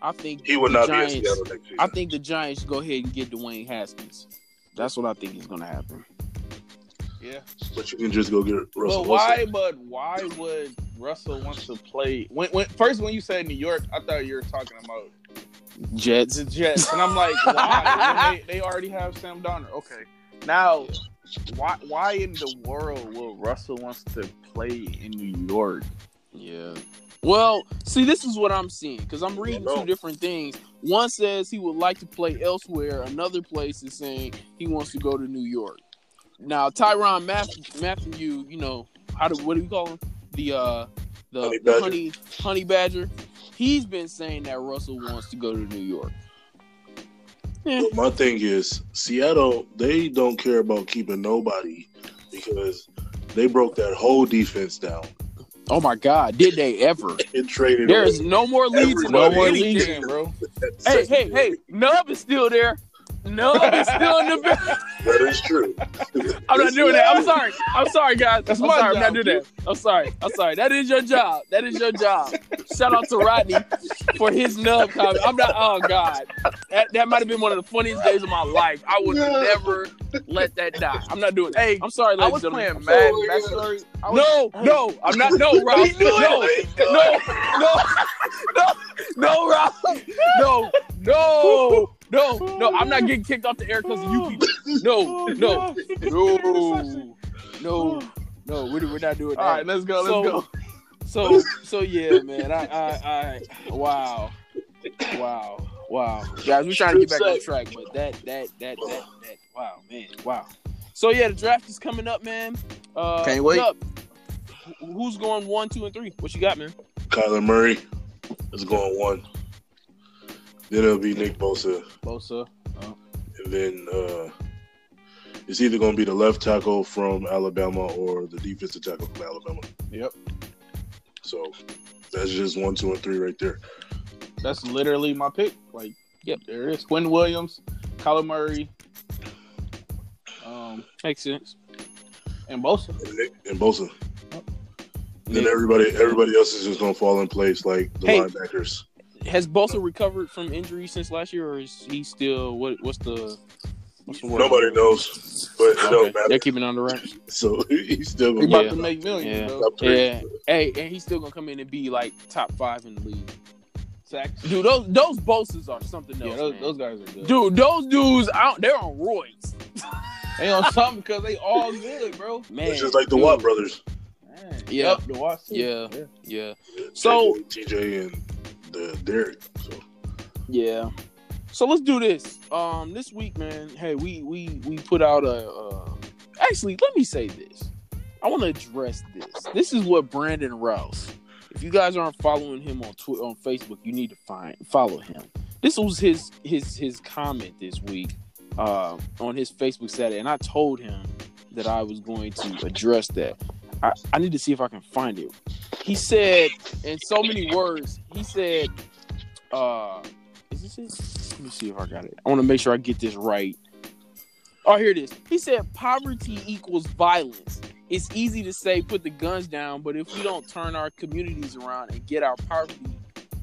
I think he will not Giants, be in Seattle next season. I think the Giants go ahead and get Dwayne Haskins. That's what I think is going to happen. Yeah. but you can just go get Russell But Wilson. why? But why would Russell want to play? When, when first when you said New York, I thought you were talking about Jets. the Jets, and I'm like, why? They, they already have Sam Darnold. Okay, now why? Why in the world will Russell wants to play in New York? Yeah. Well, see, this is what I'm seeing because I'm reading two different things. One says he would like to play elsewhere. Another place is saying he wants to go to New York. Now, Tyrann Mathieu, Mathieu you know, how do what do we call him? The uh, the Honey the Badger. honey honey badger. He's been saying that Russell wants to go to New York. But my thing is Seattle. They don't care about keeping nobody because they broke that whole defense down Oh my God, did they ever? and traded. There is no more leads. No more anything. leads bro. that Hey, hey, hey! Nub is still there. Nub is still in the building. That is true. I'm not doing that. I'm sorry. I'm sorry, guys. That's I'm my sorry. I'm not job, doing that. I'm sorry. I'm sorry. That is your job. That is your job. Shout out to Rodney for his nub comment. I'm not. Oh God, that that might have been one of the funniest days of my life. I would never let that die. I'm not doing. That. Hey, I'm sorry, ladies was and playing gentlemen. Madden Oh, Backstory. I was- No, no, I'm not. No, Rob. He knew No, no, no, no, no, Rob. No, no, no, no. I'm not getting kicked off the air because of you people. No, no, no, no, no. We're, we're not doing that. All right, let's go. Let's So- go. So, so yeah, man. I, I, I, wow, wow, wow. Guys, we're trying to get back on track, but that, that, that, that, that. Wow, man. Wow. So yeah, the draft is coming up, man. Uh, Can't wait. Yup. Wh- Who's going one, two, and three? What you got, man? Kyler Murray is going one. Then it'll be Nick Bosa, Bosa. and then uh, it's either going to be the left tackle from Alabama or the defensive tackle from Alabama. Yep. So that's just one, two, and three right there. That's literally my pick. Like, Yep. there is Quinn Williams, Kyler Murray, um, Makes sense. and Bosa. And, Nick- and Bosa. Then everybody, everybody else is just going to fall in place like the Hey. linebackers. Has Bosa recovered from injury since last year, or is he still what? What's the what's the word? Nobody knows, but Okay. don't They're keeping it on the wraps. So he's still He about Yeah. to make millions, Yeah. bro. Yeah. Hey, and he's still gonna come in and be like top five in the league. Sacks. Dude, those those Bosas are something else. Yeah, those, man. those guys are good. Dude, those dudes, I don't, they're on roids. They on something because they all good, bro. Man, It's just like the dude. Watt brothers, Man. Yeah. Yep, the Watts too. Yeah. yeah. Yeah, So- TJ and the Derek. So yeah. So let's do this. Um, this week, man. Hey, we we we put out a. Uh, actually, let me say this. I want to address this. This is what Brandon Rouse. If you guys aren't following him on Twitter on Facebook, you need to find follow him. This was his his his comment this week uh, on his Facebook Saturday, and I told him that I was going to address that. I, I need to see if I can find it. He said in so many words. He said, uh, "Is this it? Let me see if I got it. I want to make sure I get this right." Oh, here it is. He said, "Poverty equals violence." It's easy to say put the guns down, but if we don't turn our communities around and get our poverty,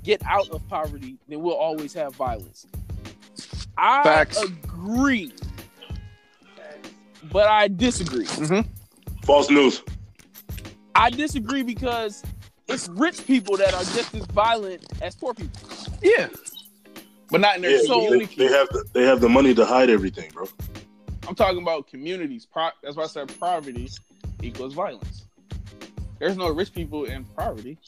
get out of poverty, then we'll always have violence. I Facts. agree, but I disagree. false news. I disagree because it's rich people that are just as violent as poor people. Yeah. But not in their Yeah, they, they have the they have the money to hide everything, bro. I'm talking about communities. Pro- That's why I said poverty equals violence. There's no rich people in poverty.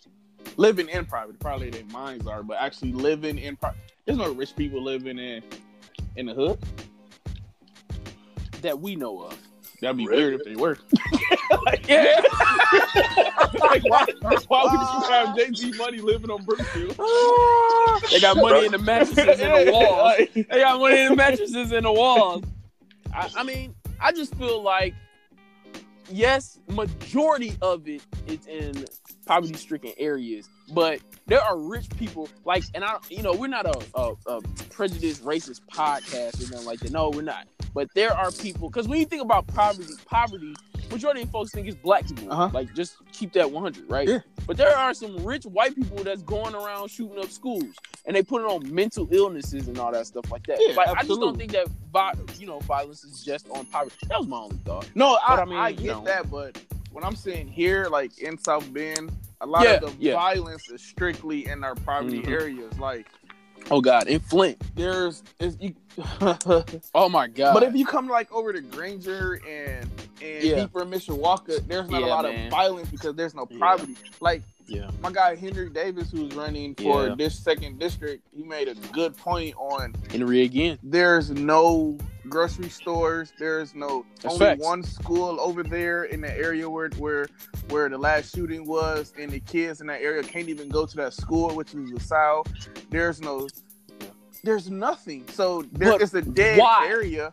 Living in poverty, probably their minds are, but actually living in poverty. There's no rich people living in in the hood. That we know of. That'd be Really? weird if they were. Yeah. like, why, why would you have JG Money living on Brookfield? they got money in the mattresses in the walls. They got money in the mattresses in the walls. I, I mean, I just feel like, yes, majority of it is in poverty-stricken areas, but there are rich people like, and I, you know, we're not a, a, a prejudiced, racist podcast or nothing like that. No, we're not. But there are people because when you think about poverty, poverty, majority of folks think it's black people. Uh-huh. Like, just keep that 100, right? Yeah. But there are some rich white people that's going around shooting up schools, and they put it on mental illnesses and all that stuff like that. Yeah, like, I just don't think that, vi- you know, violence is just on poverty. That was my only thought. No, I, But I I, mean, you get know. that, but when I'm saying here, like in South Bend, a lot Yeah, of the yeah. violence is strictly in our poverty Mhm. areas. Like Oh God, in Flint. there's, is you, Oh my God. but if you come like over to Granger and and Yeah. deeper in Mishawaka, there's not Yeah, a lot man. of violence because there's no Yeah. poverty. Like yeah, my guy Henry Davis, who's running for Yeah. this second district, he made a good point on Henry again. there's no grocery stores. There's no That's only facts. one school over there in the area where where where the last shooting was, and the kids in that area can't even go to that school, which is LaSalle. There's no, there's nothing. So there But is a dead why? area.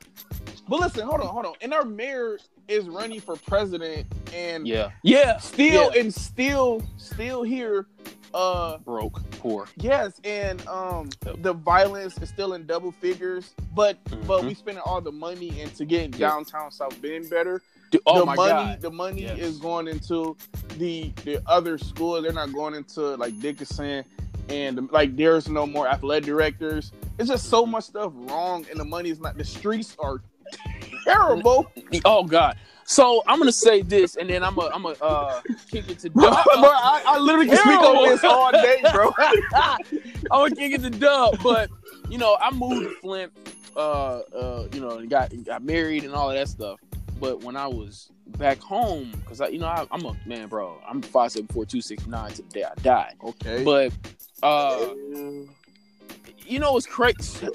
But listen, hold on, hold on. And our mayor is running for president, and Yeah, yeah. still Yeah. and still still here. Uh, broke, poor. Yes, and um, Yep. the violence is still in double figures, but but Mhm. we spending all the money into getting Yep. downtown South Bend better. Dude, oh the my money, God. the money Yes. is going into the the other schools. They're not going into like Dickinson, and like there's no more athletic directors. It's just so much stuff wrong, and the money is not. The streets are terrible. Oh God. So I'm gonna say this, and then I'm gonna I'm gonna uh, kick it to Dub. bro, I, I literally can speak on this all day, bro. I'm gonna kick it to Dub, but you know I moved to Flint, uh, uh, you know, and got got married and all of that stuff. But when I was back home, because I, you know, I, I'm a man, bro. I'm five seven four two six nine to the day I die. okay, But uh, you know what's crazy?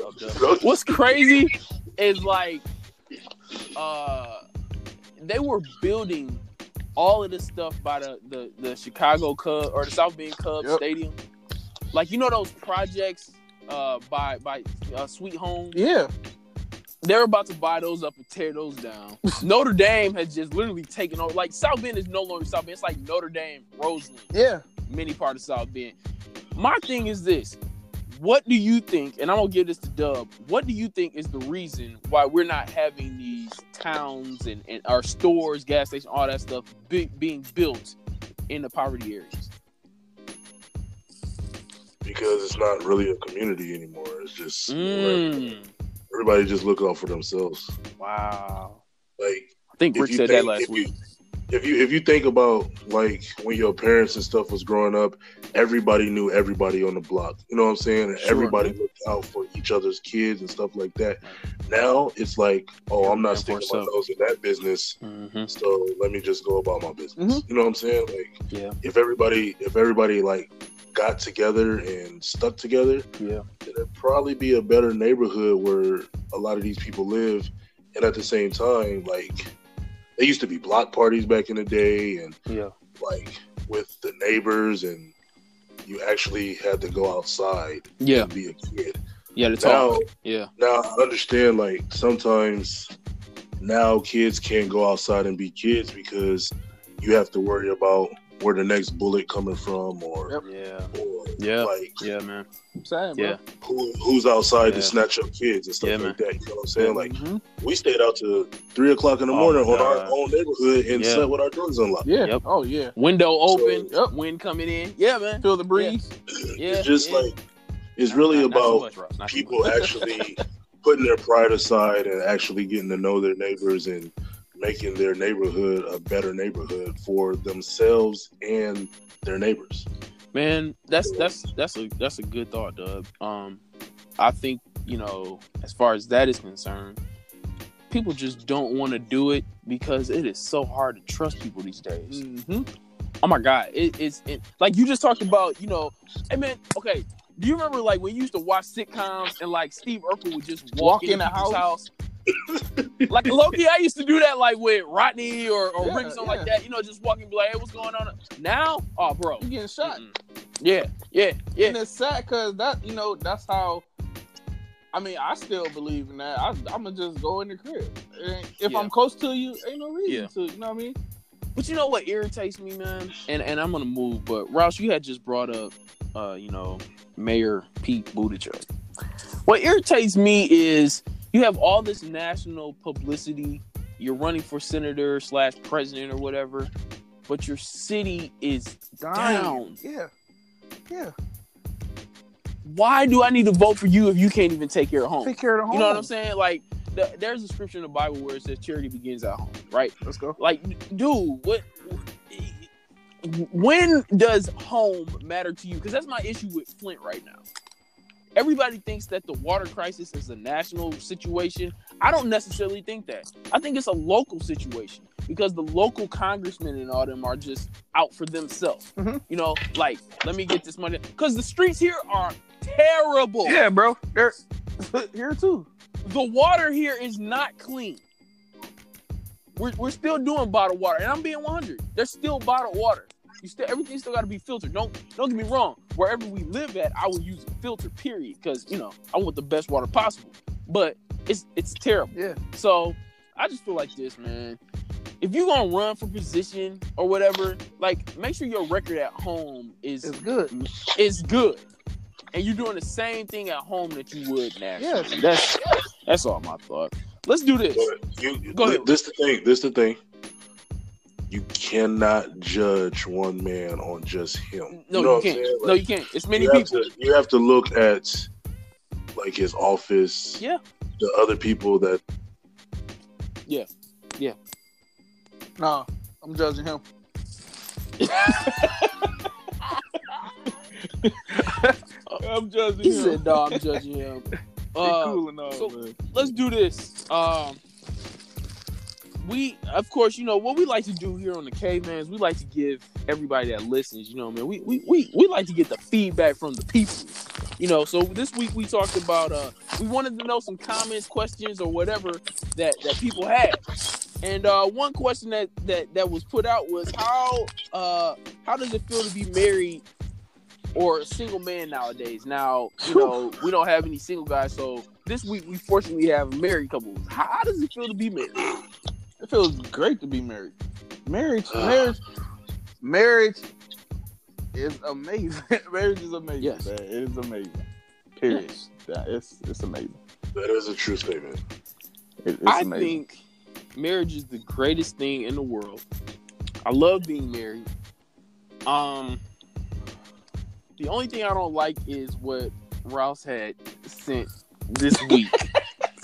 What's crazy is like uh they were building all of this stuff by the the, the Chicago Cubs or the South Bend Cubs Yep. Stadium. Like you know those projects uh by by uh, Sweet Home. yeah, They're about to buy those up and tear those down. Notre Dame has just literally taken over. Like South Bend is no longer South Bend. It's like Notre Dame, Roseland, Yeah. many part of South Bend. My thing is this: What do you think? And I'm gonna give this to Dub. What do you think is the reason why we're not having these towns and, and our stores, gas stations, all that stuff be, being built in the poverty areas? because it's not really a community anymore. It's just Mm. Everybody just look out for themselves. Wow. Like I think if Rick you said think- that last if week. You, if you if you think about like when your parents and stuff was growing up, everybody knew everybody on the block. You know what I'm saying? Sure, everybody man. looked out for each other's kids and stuff like that. Now it's like, oh, I'm not for sticking my himself. nose in that business, hmm so let me just go about my business. Mhm. You know what I'm saying? Like Yeah. if everybody if everybody like got together and stuck together, Yeah. it'd probably be a better neighborhood where a lot of these people live. And at the same time, like they used to be block parties back in the day, and Yeah. like with the neighbors, and you actually had to go outside Yeah. and be a kid. Yeah. The Now, talk. Yeah. now I understand like sometimes now kids can't go outside and be kids because you have to worry about where the next bullet coming from, or, Yep. Yeah. or Yeah. like Yeah, man. Sad, bro. Yeah. who, who's outside Yeah. to snatch up kids and stuff Yeah, like that. You know what I'm saying? Like Mhm. we stayed out to three o'clock in the Oh, morning my on our own neighborhood and Yeah. slept with our doors unlocked. Yeah. Yep. Oh yeah. Window open. yep. Wind coming in. Yeah, man. Feel the breeze. Yeah. it's just yeah. like it's really Not- not about. Not so people actually putting their pride aside and actually getting to know their neighbors and making their neighborhood a better neighborhood for themselves and their neighbors. Man, that's that's that's a that's a good thought, Doug. Um, I think you know, as far as that is concerned, people just don't want to do it because it is so hard to trust people these days. Mm-hmm. Oh my god, it, it's it, like you just talked about. You know, hey man, okay. Do you remember like when you used to watch sitcoms and like Steve Urkel would just walk, Walk in in the people's house? like Loki, I used to do that like with Rodney or, or Yeah, Rick, something like that. You know, just walking, be like, "Hey, what's going on?" Now, oh, bro, You getting shot. Mm-mm. yeah, yeah, yeah. And it's sad because that you know that's how. I mean, I still believe in that. I, I'm gonna just go in the crib. And if Yeah. I'm close to you, ain't no reason Yeah. to. You know what I mean? But you know what irritates me, man? And and I'm gonna move, but Ross, you had just brought up uh, you know, Mayor Pete Buttigieg. What irritates me is you have all this national publicity, you're running for senator slash president or whatever, but your city is down. Yeah. Yeah. Why do I need to vote for you if you can't even take care of home? Take care of home. You know what I'm saying? Like the, there's a scripture in the Bible where it says charity begins at home, right? Let's go. Like, dude, what? When does home matter to you? Because that's my issue with Flint right now. Everybody thinks that the water crisis is a national situation. I don't necessarily think that. I think it's a local situation because the local congressmen and all them are just out for themselves. Mhm. You know, like let me get this money because the streets here are terrible. Yeah, bro. Here too. the water here is not clean. We're, we're still doing bottled water, and I'm being 100. There's still bottled water. You still everything still got to be filtered. Don't don't get me wrong. Wherever we live at, I will use a filter. Period. Because you know I want the best water possible. But it's it's terrible. Yeah. So I just feel like this, man. If you're gonna run for position or whatever, like make sure your record at home is It's good. It's good, and you're doing the same thing at home that you would nationally. Yeah. That's that's all my thought. Let's do this. But you, Go ahead. this the thing. This the thing. You cannot judge one man on just him. No, know you can't. saying? no, you can't. It's many you have people. to you have to look at like his office. Yeah. The other people that Yeah. Yeah. Nah, I'm judging him. I'm judging He him. said, "No, I'm judging him." Uh, cool and all, so- man. let's do this. Um, we, of course, you know what we like to do here on the Cavemans. We like to give everybody that listens, you know, man. We we we, we like to get the feedback from the people. You know, so this week we talked about uh we wanted to know some comments, questions, or whatever that that people had. And uh one question that that that was put out was how uh how does it feel to be married or a single man nowadays? Now, you know, we don't have any single guys, so this week we fortunately have married couples. How, how does it feel to be married? It feels great to be married. Marriage, marriage, marriage is amazing. marriage is amazing. Yes. man. it is amazing. Period. Yeah, it's it's amazing. That is a true statement. It- it's I amazing. think marriage is the greatest thing in the world. I love being married. Um, the only thing I don't like is what Rouse had sent this week.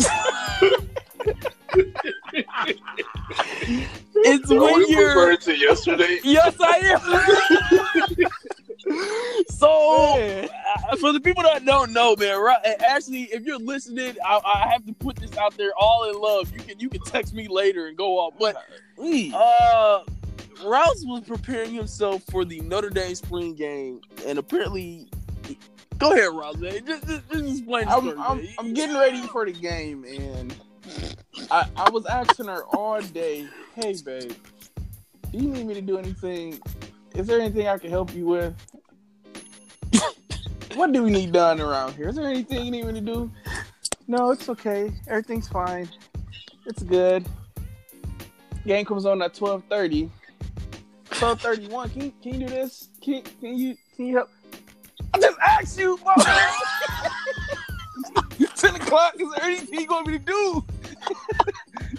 it's when we you're referring to yesterday? Yes, I am. so, uh, for the people that don't know, man, Ro- actually, if you're listening, I, I have to put this out there, all in love. You can you can text me later and go off, but uh, Rouse was preparing himself for the Notre Dame spring game, and apparently, go ahead, Rouse, man. Just, just, just explain I'm, story. I'm. I'm getting ready for the game, and I, I was asking her all day, "Hey, babe, do you need me to do anything? Is there anything I can help you with? what do we need done around here? Is there anything you need me to do? No, it's okay. Everything's fine. It's good. Game comes on at twelve thirty. Twelve thirty one. Can you, can you do this? Can can you can you help? I just asked you. Ten o'clock. Is there anything you want me to do?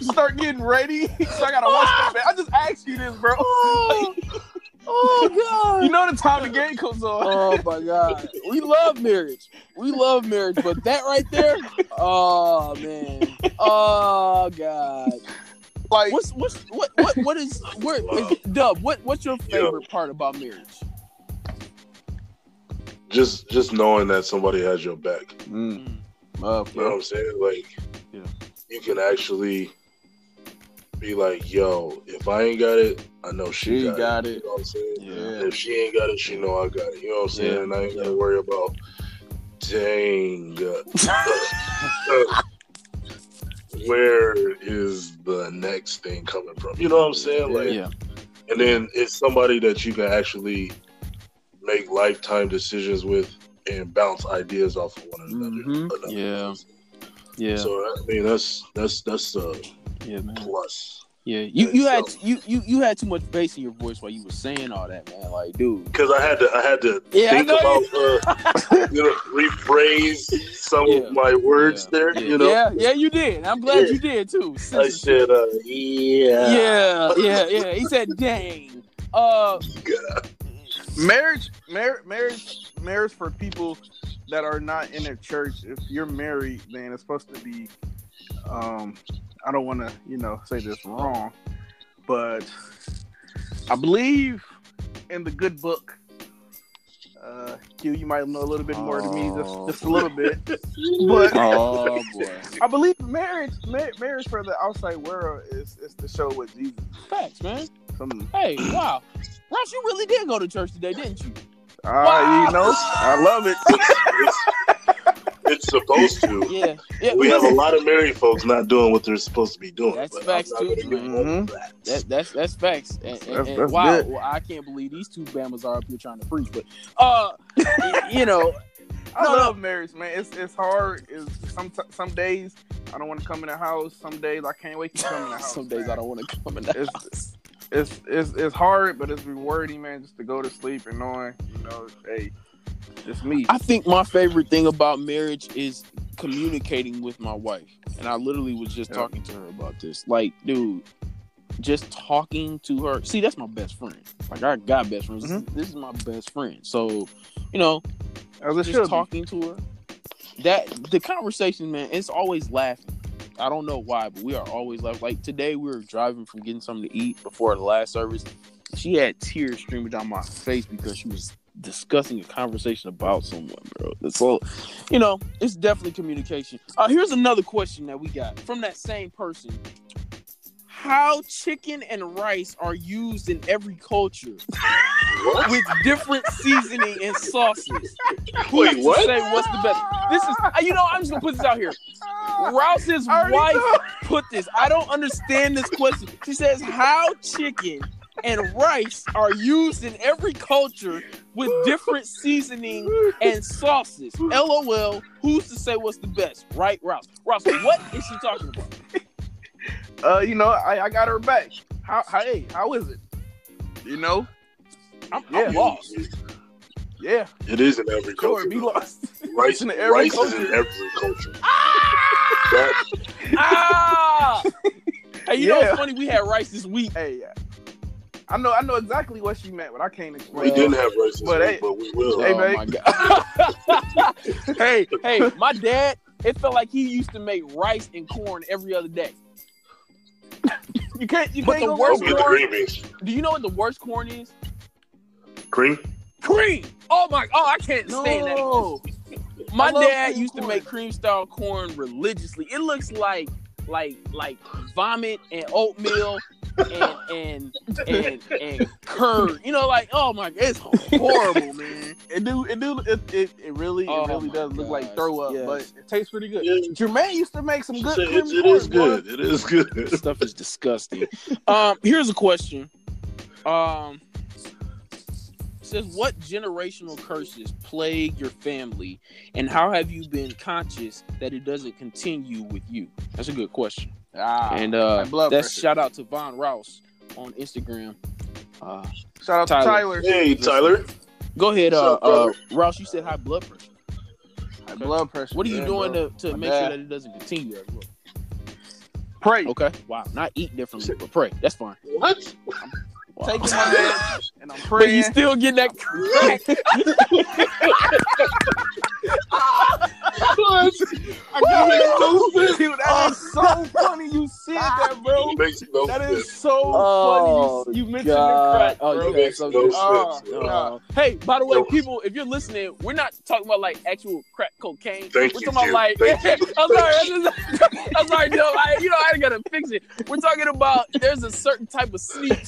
Start getting ready. so I gotta watch the bed. I just asked you this, bro. oh God. you know the time the game comes on. Oh my god. We love marriage. We love marriage, but that right there, oh man. Oh god. like What's what's what what what is where Dub, what what's your favorite part about marriage? Just just knowing that somebody has your back. mm, love, You know what. I'm saying? Like, Yeah. you can actually be like, "Yo, if I ain't got it, I know she, She got, got it. it. You know what I'm saying? Yeah. If she ain't got it, she know I got it. You know what I'm saying? Yeah. And I ain't Yeah. gotta worry about, dang, uh, where is the next thing coming from? You know what I'm saying? Like, Yeah. and then it's somebody that you can actually make lifetime decisions with and bounce ideas off of one another. Mhm. another Yeah. person. Yeah. So I mean, that's that's that's a Yeah, man. plus. Yeah. You you had So- you you you had too much bass in your voice while you were saying all that, man. Like, dude. Because I had to, I had to Yeah, think know about, uh, you know, rephrase some Yeah. of my words Yeah. there. Yeah. You know, Yeah, yeah, you did. I'm glad Yeah. you did too. I said, uh, yeah, Yeah, yeah, yeah. He said, "Dang." Uh, marriage, mar- marriage, marriage for people that are not in a church. If you're married, then it's supposed to be. Um, I don't want to, you know, say this wrong, but I believe in the good book. Uh, Q, you might know a little bit more than me, just Oh, just a little bit. But oh boy. I believe marriage, ma- marriage for the outside world is is to show what Jesus. is. Facts, man. Some, Hey, wow. Ross, you really did go to church today, didn't you? uh, you know, I love it. it's supposed to. Yeah. Yeah. We have a lot of married folks not doing what they're supposed to be doing. That's but facts, too, gonna get man. involved with that. That, that's that's facts. And, and- That's- and that's wow, good. well, I can't believe these two Bama's are up here trying to preach. But uh, you know, I No, no. love marriage, man. It's it's hard. It's some some days I don't want to come in the house. Some days I can't wait to come in the house. some days man. I don't want to come in the It's- house. It's it's it's hard, but it's rewarding, man. Just to go to sleep and knowing, you know, hey, it's me. I think my favorite thing about marriage is communicating with my wife. And I literally was just Yeah. talking to her about this. Like, dude, just talking to her. See, that's my best friend. Like, I got best friends. This is- This is my best friend. So, you know, just should be. talking to her. That the conversation, man, it's always laughing. I don't know why, but we are always laughing. Like today, we were driving from getting something to eat before the last service. She had tears streaming down my face because she was discussing a conversation about someone, bro. That's all. You know, it's definitely communication. Uh, here's another question that we got from that same person. How chicken and rice are used in every culture with different seasoning and sauces. Wait, what? Say what's the best? This is, uh, you know, I'm just gonna put this out here. Rouse's wife know. put this. I don't understand this question. She says, "How chicken and rice are used in every culture with different seasoning and sauces. LOL. Who's to say what's the best? Right, Rouse. Rouse, what is she talking about? Uh, you know, I, I got her back. How, how hey, how is it? You know? I'm, Yeah. I'm lost. Yeah. It is in every Sure, culture. be lost. Rice, in every rice is in every culture. That- Ah! hey, you know what's funny? We had rice this week. Hey, yeah. I know I know exactly what she meant, but I can't explain. we didn't have rice this But week, hey- but we will. Hey, oh my god. hey, hey, my dad, it felt like he used to make rice and corn every other day. You can't you But can't the go worst Don't wrong. get the. Do you know what the worst corn is? Cream? Cream. Oh my oh, I can't stand that. My dad cream used to make cream style corn religiously. It looks like like like vomit and oatmeal and and and, and curd. You know, like oh my, it's horrible, man. It do it do it it, it really Oh it really my does look like throw up, yes. but it tastes pretty good. Yeah. Jermaine used to make some good It, cream it corn, is boy. good. It is good. Stuff is disgusting. Um, here's a question. Um, it says what generational curses plague your family, and how have you been conscious that it doesn't continue with you? That's a good question. Ah, and uh, that's pressure. shout out to Von Rouse on Instagram. Uh, shout out Tyler. to Tyler. Hey, Tyler. go ahead, uh, up, uh. Rouse. You said high blood pressure. High blood pressure. What are you yeah, doing bro. to, to My make dad. sure that it doesn't continue? as well? pray? Okay. Wow. Not eat differently, but pray. That's fine. What? Wow. Taking my meds and I'm But you still get that crack. What? That makes no sense. Dude, that is so funny you said that, bro. It makes no That so Oh, funny. You, you mentioned God. the crack, Oh, bro. you makes got no something. Oh, sense. no. Uh, hey, by the way, Yo. people, if you're listening, we're not talking about like actual crack cocaine. Thank we're you, talking about Jim. like. Thank. I'm sorry. I'm, just, I'm sorry, Joe. I, you know, I gotta fix it. We're talking about there's a certain type of se-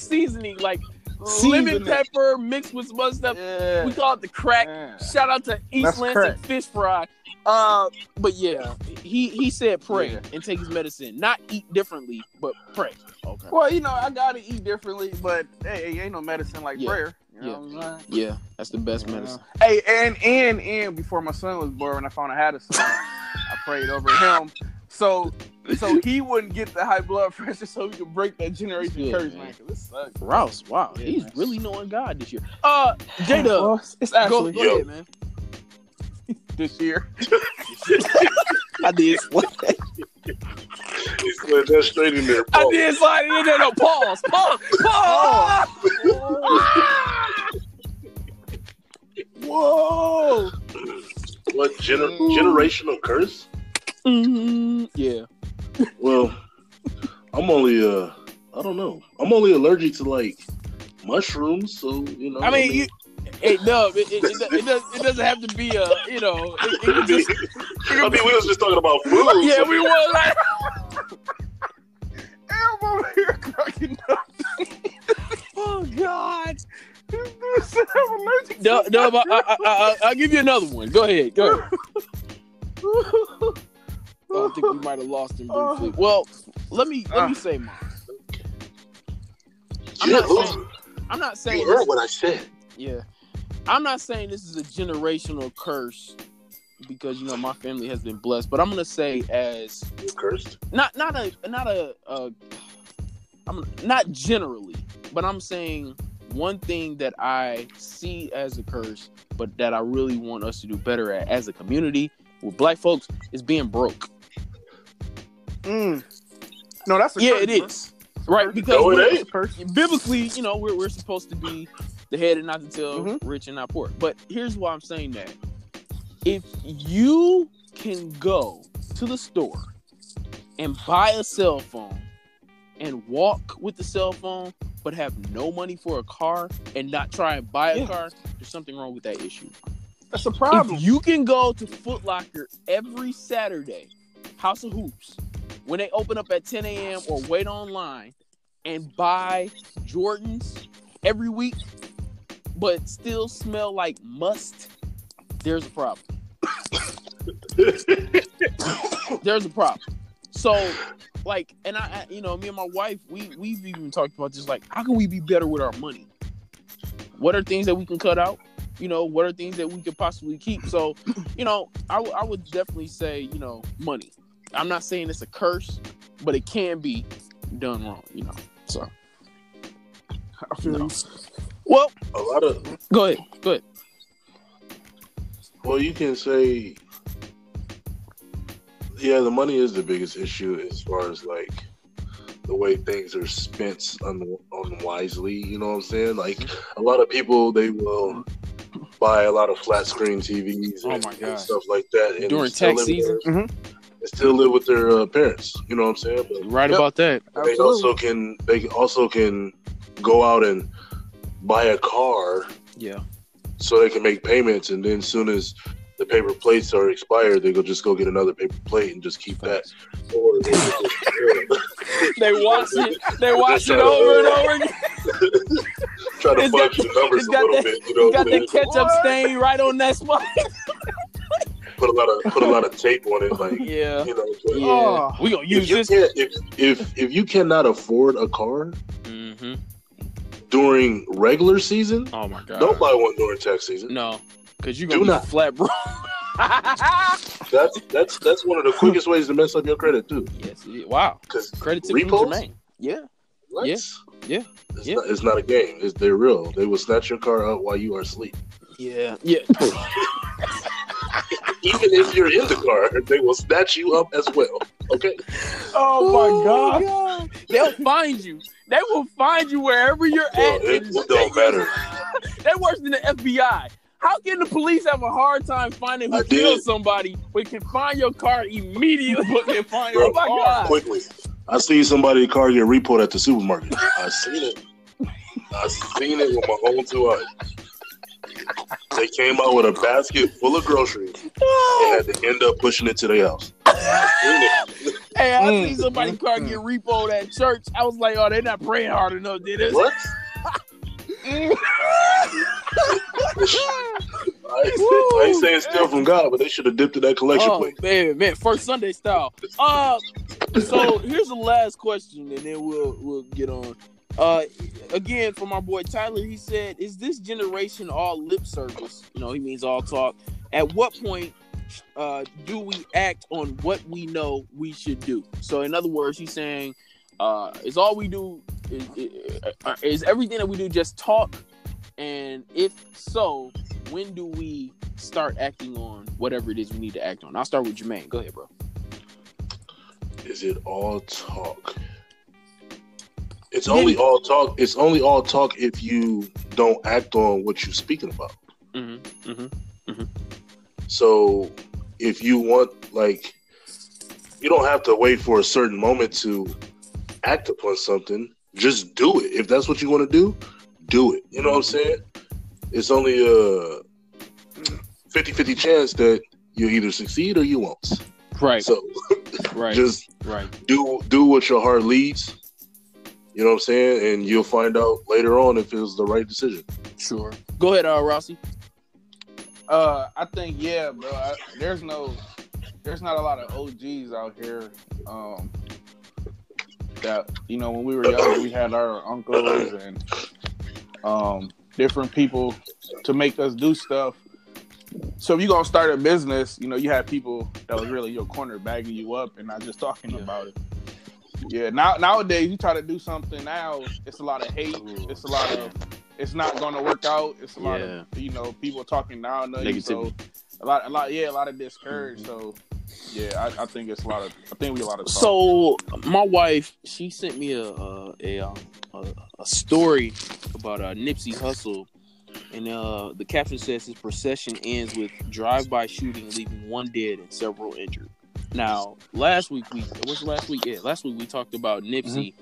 seasoning, like lemon Seasoning. pepper mixed with some other stuff. Yeah. We call it the crack. Yeah. Shout out to East That's Lansing crack. Fish Fry. Uh, but yeah, he he said pray Yeah. and take his medicine, not eat differently, but pray. Okay. Well, you know, I gotta eat differently, but hey, ain't no medicine like Yeah. prayer. You know Yeah. what I'm saying? Yeah, that's the best medicine. Hey, and and and before my son was born, when I found I had a son, I prayed over him, so so he wouldn't get the high blood pressure, so we could break that generation Yeah, curse, man. man. 'cause this sucks. Rouse, wow, Yeah, he's man. really knowing God this year. Uh, J Dub, Well, it's go, actually go ahead, man. this year. I did. He slid that straight in there. I did slide it in there. No, pause, pause, pause. Whoa! What gener- generational curse? Mhm, Yeah. Well, I'm only uh, I don't know. I'm only allergic to like mushrooms, so you know. I mean, you. Hey, Dub, it, it, it, it, does, it doesn't have to be a, you know, it, it could just, I mean, we was just talking about food. yeah, we were like, I'm over here cracking up. oh God, This dude said allergic to Dub, Dub I, I, I, I, I'll give you another one. Go ahead, go ahead. I think we might have lost him briefly. Oh. Well, let me let me ah. say mine. I'm not look, saying, I'm not saying you this, heard what I said. yeah. I'm not saying this is a generational curse because you know my family has been blessed, but I'm gonna say as You cursed. not not a not a, a I'm not generally, but I'm saying one thing that I see as a curse, but that I really want us to do better at as a community with black folks is being broke. Mm. No, that's a Yeah, curse, it bro. is. Right, because No, it we're- ain't. That's a curse. biblically, you know, we're, we're supposed to be the head and not the tail, Mhm. rich and not poor. But here's why I'm saying that. If you can go to the store and buy a cell phone and walk with the cell phone, but have no money for a car and not try and buy a Yeah. car, there's something wrong with that issue. That's a problem. If you can go to Foot Locker every Saturday, House of Hoops, when they open up at 10 a.m. or wait online and buy Jordans every week, but still smell like must, there's a problem. There's a problem. So like, and I, I, you know, me and my wife, we we've even talked about this. Like, how can we be better with our money? What are things that we can cut out? You know, what are things that we could possibly keep? So, you know, I, w- I would definitely say, you know, money. I'm not saying it's a curse, but it can be done wrong. You know, so I feel No. well, A lot of go ahead, go ahead. well, you can say, yeah, the money is the biggest issue as far as like the way things are spent un- unwisely. You know what I'm saying? Like a lot of people, they will buy a lot of flat screen TVs Oh and, my and God. stuff like that, and During tax season? their- Mhm. And still live with their uh, parents. You know what I'm saying? But Right Yep. about that. they Absolutely. also can they also can go out and buy a car Yeah. so they can make payments and then as soon as the paper plates are expired they go just go get another paper plate and just keep that or they just, They watch it. They watch Just it over and over again. try to It's fudge got- the numbers a little that- bit you know You got what the I'm saying? ketchup stain right on that spot. put a lot of put a lot of tape on it like yeah. you know but Yeah. Oh. we gonna if use you this. can't if, if if you cannot afford a car hmm during regular season Oh my god. don't buy one during tax season No, because you're Do gonna be not. flat, bro. that's that's that's one of the quickest ways to mess up your credit too yes. Wow. because Credit to Repos? Jermaine. Yeah. What? Yeah, yeah, It's, yeah. Not, it's not a game. It's, they're real. They will snatch your car out while you are asleep. Yeah. Yeah. Even if you're in the car, they will snatch you up as well. Okay. Oh my oh, god. God. They'll find you. They will find you wherever you're Well, at. it and don't take matter. They're worse than the FBI. How can the police have a hard time finding who I did. killed somebody but can find your car immediately? But can find Bro, oh, your oh my car. God. Quickly. I seen somebody car get repoed at the supermarket. I seen it. I seen it with my own two eyes. They came out with a basket full of groceries and had to end up pushing it to their house. I seen it. Hey, I Mm, seen somebody's mm, car get repoed at church. I was like, oh, they're not praying hard enough, did it? What? I, I ain't saying steal from God, but they should have dipped in that collection Oh plate. man, man, first Sunday style. Uh, so here's the last question, and then we'll we'll get on. Uh, again for my boy Tyler, he said, "Is this generation all lip service? You know, he means all talk. At what point uh, do we act on what we know we should do? So, in other words, he's saying, uh, is all we do is, is, is everything that we do just talk? And if so, when do we start acting on whatever it is we need to act on? I'll start with Jermaine. Go ahead, bro. Is it all talk? It's only all talk. It's only all talk if you don't act on what you're speaking about. Mm-hmm. Mm-hmm. So if you want, like, you don't have to wait for a certain moment to act upon something. Just do it. If that's what you want to do, do it. You know what I'm saying? It's only a 50 50 chance that you'll either succeed or you won't. Right. So right. just right. do do what your heart leads. You know what I'm saying? And you'll find out later on if it was the right decision. Sure. Go ahead, uh, Rossi. Uh, I think yeah, bro. I, there's no, there's not a lot of OGs out here. Um, that you know, when we were younger, we had our uncles and um different people to make us do stuff. So if you gonna start a business, you know, you have people that was really your corner bagging you up and not just talking Yeah. about it. Yeah, now nowadays you try to do something now, it's a lot of hate. It's a lot of it's not gonna work out. It's a lot Yeah. of you know people talking now you. So a lot, a lot, yeah, a lot of discourage. So yeah, I, I think it's a lot of. I think we a lot of. Talk. So my wife, she sent me a a a, a, a story about uh, Nipsey Hussle, and uh, the caption says his procession ends with drive-by shooting, leaving one dead and several injured. Now, last week we was last week, yeah, last week we talked about Nipsey,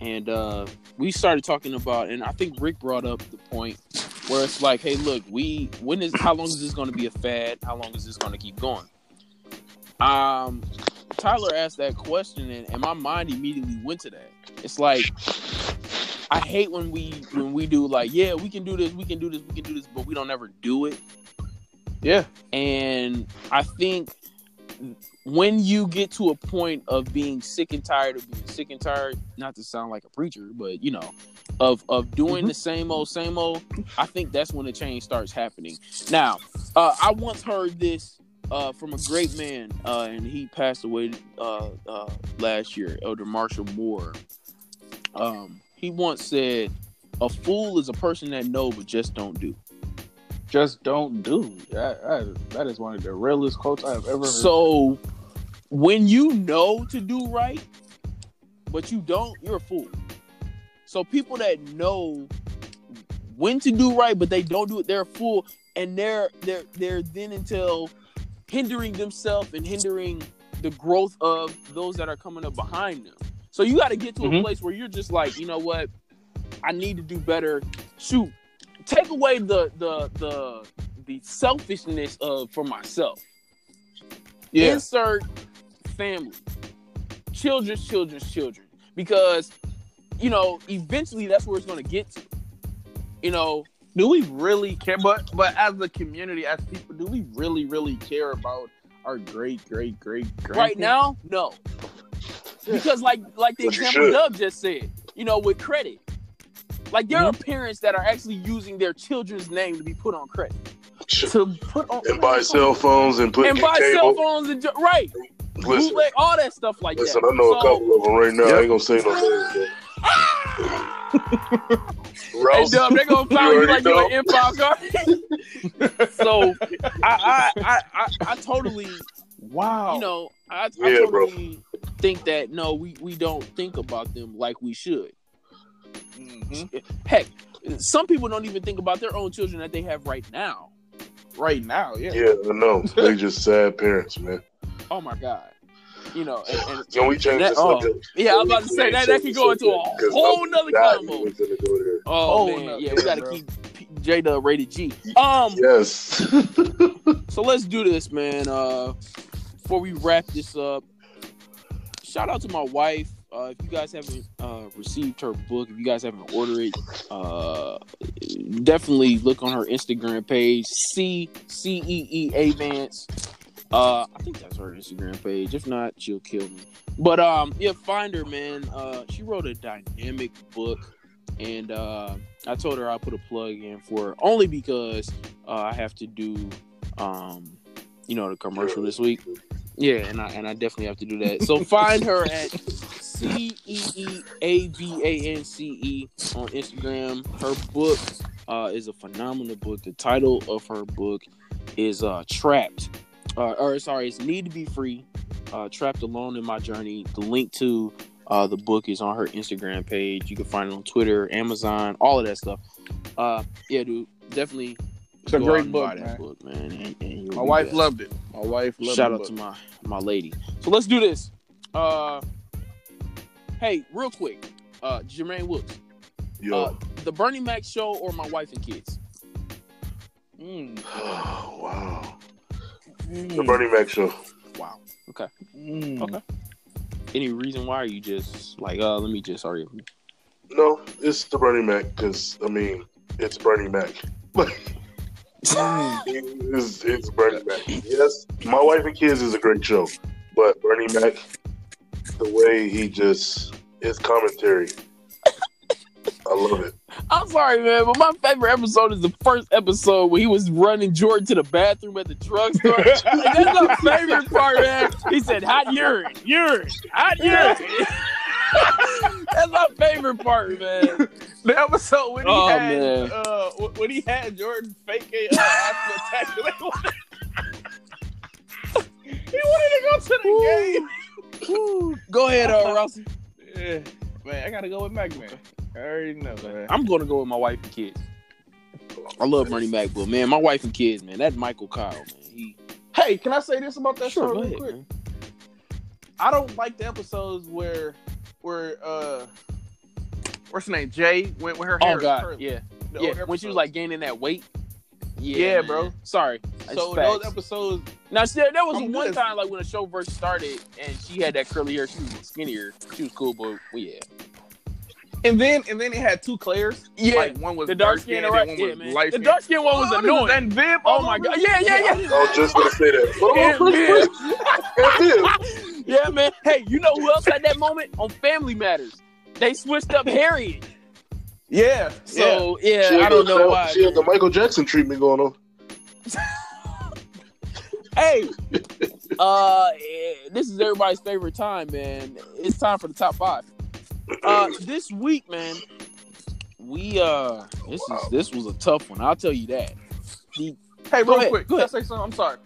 and uh, we started talking about, and I think Rick brought up the point where it's like, hey, look, we when is how long is this going to be a fad? How long is this going to keep going? Um, Tyler asked that question, and, and my mind immediately went to that. It's like I hate when we when we do like, yeah, we can do this, we can do this, we can do this, but we don't ever do it. yeah, And I think when you get to a point of being sick and tired of being sick and tired, not to sound like a preacher, but you know, of of doing Mhm. the same old, same old, I think that's when the change starts happening. Now, uh, I once heard this uh, from a great man, uh, and he passed away uh, uh, last year, Elder Marshall Moore. Um, he once said, "A fool is a person that know but just don't do." Just don't do. That, is one of the realest quotes I've ever heard. So when you know to do right, but you don't, you're a fool. So people that know when to do right, but they don't do it, they're a fool, and they're they're they're then until hindering themselves and hindering the growth of those that are coming up behind them. So you got to get to a Mhm. place where you're just like, you know what, I need to do better. Shoot, take away the the the the selfishness of for myself yeah. insert family children's children's children because you know eventually that's where it's going to get to you know do we really care? But but as a community, as people, do we really really care about our great great great great? right now no because like like the example should. Dub just said you know with credit like there are mm-hmm. parents that are actually using their children's name to be put on credit to put on and buy cell phones and put and buy cell phones and ju- right Listen, bootleg, all that stuff like listen, that Listen, I know a couple of them right now. I ain't gonna say no names. but- ah! Hey, Dub, they gonna You find you already like you're know. an impound guard. so I, I I I I totally wow. you know I, I Yeah, bro. totally think that no we we don't think about them like we should. Mhm. Heck, some people don't even think about their own children that they have right now. right now, yeah. yeah, I know. They just sad parents, man. Oh my god, you know and, and Can we change That- the oh, yeah, I was about to say that that could go into a whole nother combo. combo. Oh Oh, man, no, yeah, we gotta bro. keep J Dub rated G. Um, Yes. So let's do this, man. Uh, before we wrap this up, shout out to my wife. Uh, if you guys haven't uh, received her book, if you guys haven't ordered it, uh, definitely look on her Instagram page, C C E E A Vance. Uh, I think that's her Instagram page. If not, she'll kill me. But um, yeah, find her, man. Uh, she wrote a dynamic book, and uh, I told her I'll put a plug in for her only because uh, I have to do um, you know, the commercial this week. Yeah, and I and I definitely have to do that. So find her at C E E A V A N C E on Instagram. Her book uh, is a phenomenal book. The title of her book is uh, Trapped. Uh, or sorry, it's Need to Be Free. Uh, Trapped Alone in My Journey. The link to uh, the book is on her Instagram page. You can find it on Twitter, Amazon, all of that stuff. Uh, yeah, dude, definitely. It's a go great book, man. book, man. and- and My wife blessed. loved it. My wife loved it. Shout out book. to my my lady. So let's do this. Uh, hey, real quick, uh, Jermaine Woods, Yo. uh, the Bernie Mac show or my wife and kids? Mm, wow. The mm, Bernie Mac show. Wow. mm. Okay. Any reason why? Or you just like, uh, let me just Sorry. No, it's the Bernie Mac because I mean it's Bernie Mac. It's, Bernie Mac. Yes, my wife and kids is a great show, but Bernie Mac, the way he just his commentary, I love it. I'm sorry, man, but my favorite episode is the first episode where he was running Jordan to the bathroom at the drugstore. Like, that's my favorite part, man. He said, "Hot urine, urine, hot urine." that's my favorite part, man. The episode when he Oh, had man. uh when he had Jordan fake a uh. They wanted- he wanted to go to the game. Woo. Go ahead, uh, Rossi. Yeah, man, I gotta go with Mac man. I already know, man. I'm gonna go with my wife and kids. I love Bernie Mac, but man, my wife and kids, man, that's Michael Kyle, man, he Hey, can I say this about that sure show real ahead, quick? man. I don't like the episodes where where uh what's her name? Jay when, when her hair Oh God, curly. yeah, The yeah. When she was like gaining that weight. Yeah, Yeah, bro. Sorry. so those episodes Now, see, that was I'm one good. time like when the show first started and she had that curly hair. She was skinnier. She was cool, but well, yeah. And then and then it had two Claires. Yeah, like one was the dark dark skin and and one yeah, was man. light The dark skin one was Oh, annoying. And Viv. Oh my god, yeah, yeah, yeah. I was just gonna say that. But And Viv. first place, yeah, man. Hey, you know who else had that moment on Family Matters? They switched up Harriet. Yeah. So Viv. yeah, I don't the- know why. She had the Michael Jackson treatment going on. Hey, uh, eh, this is everybody's favorite time, man. It's time for the top five. Uh, this week, man, we uh, this is this was a tough one. I'll tell you that. The Hey, real ahead, quick. go Can I ahead. say something? I'm sorry.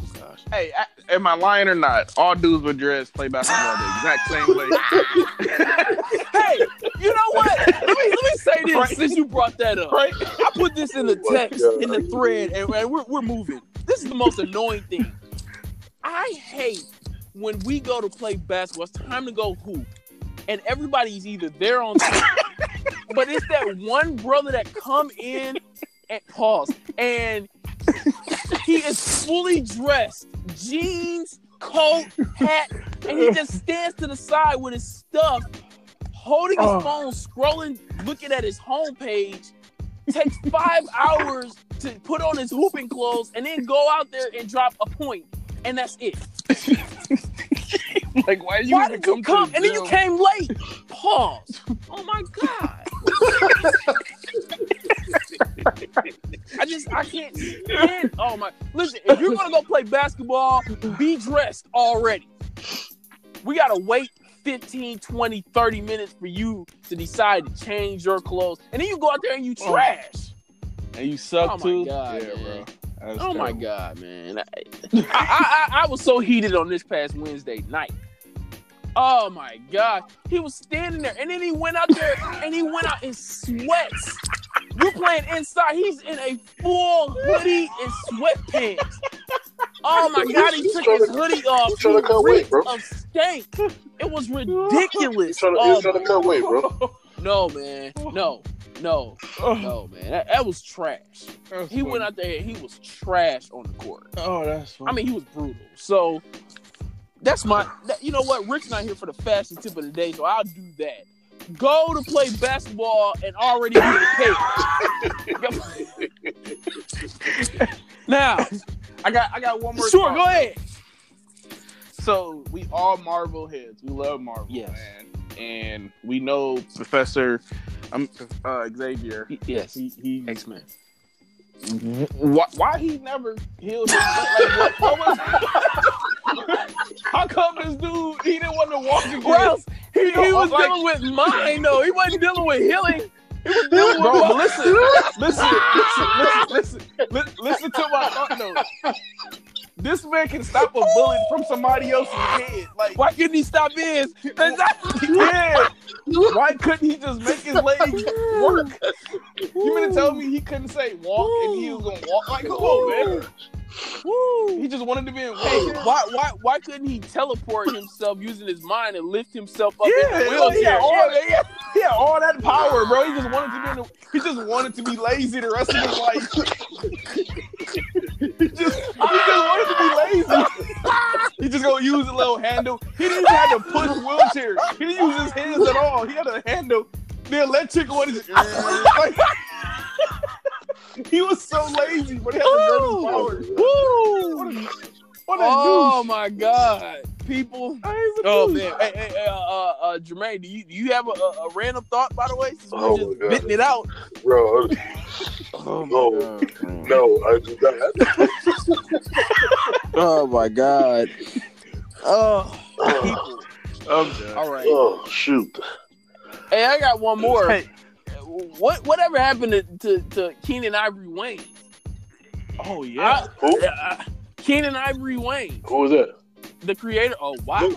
oh gosh, Hey, I, am I lying or not? All dudes with dreads play basketball the exact same way. hey, you know what? Let me let me say this Right. since you brought that up. right? I put this in the Oh text God. in the thread, and, and we're we're moving. This is the most annoying thing. I hate when we go to play basketball. It's time to go hoop, and everybody's either there on time, but it's that one brother that come in and pause, and he is fully dressed, jeans, coat, hat, and he just stands to the side with his stuff, holding his Oh. phone, scrolling, looking at his homepage. Takes five hours to put on his hooping clothes and then go out there and drop a point, and that's it. like, why did you Why even did you come? come? And then you came late. Pause. Oh my god. I just I can't stand. Oh my! Listen, if you're gonna go play basketball, be dressed already. We gotta wait 15, 20, 30 minutes for you to decide to change your clothes, and then you go out there and you Oh. trash. and you suck Oh my too. God, yeah, man. bro. That's Oh my god, man! I, I, I I was so heated on this past Wednesday night. Oh my god, he was standing there, and then he went out there and he went out in sweats. You're playing inside. He's in a full hoodie and sweatpants. Oh my god, he took his hoodie off. trying to He oh cut weight, bro. Of stank. It was He's ridiculous. trying to, Oh he's trying to cut weight, bro. no, man, no, no, oh. no, man. That, that was trash. That's He went out there he was trash on the court. Oh, that's. Funny. I mean, he was brutal. So that's my. That, you know what? Rick's not here for the fashion tip of the day, so I'll do that. Go to play basketball and already be get paid. now, I got. I got one more. sure, go ahead. So we all Marvel heads. We love Marvel, Yes. man. And we know Professor um, uh, Xavier. Yes, He, he X Men. why, why he never healed his like, what, what was, How come this dude he didn't want to walk again? Well, he, he know, was like- dealing with mine though. He wasn't dealing with healing. He was dealing Bro, with but listen, listen, listen, listen, listen, li- listen to my thought though. This man can stop a bullet from somebody else's head. Like, Why couldn't he stop his? yeah. Why couldn't he just make his legs work? You mean to tell me he couldn't say walk and he was gonna walk? Like, come on, man. Woo. He just wanted to be in Hey, why why why couldn't he teleport himself using his mind and lift himself up Yeah, in the wheelchair? yeah, all, yeah, he had all that power, bro. He just wanted to be in the, he just wanted to be lazy the rest of his life. he just he just wanted to be lazy. he just gonna use a little handle. He didn't even have to push wheelchair. He didn't use his hands at all. He had a handle. The electric one is like, he was so lazy, but he had the greatest power. Woo! What a, Oh douche. my god, people! He's Oh douche. man, hey, hey, uh, uh, uh, Jermaine, do you do you have a, a, a random thought by the way? Since Oh, we're just my it out. Bro, Oh No. no, I do not. Oh my god. Oh, people. Okay. All right. Oh, shoot. Hey, I got one more. Hey, What whatever happened to to, to Keenen Ivory Wayans? oh yeah. Who? Keenen Ivory Wayans, Who was that? the creator. Oh wow.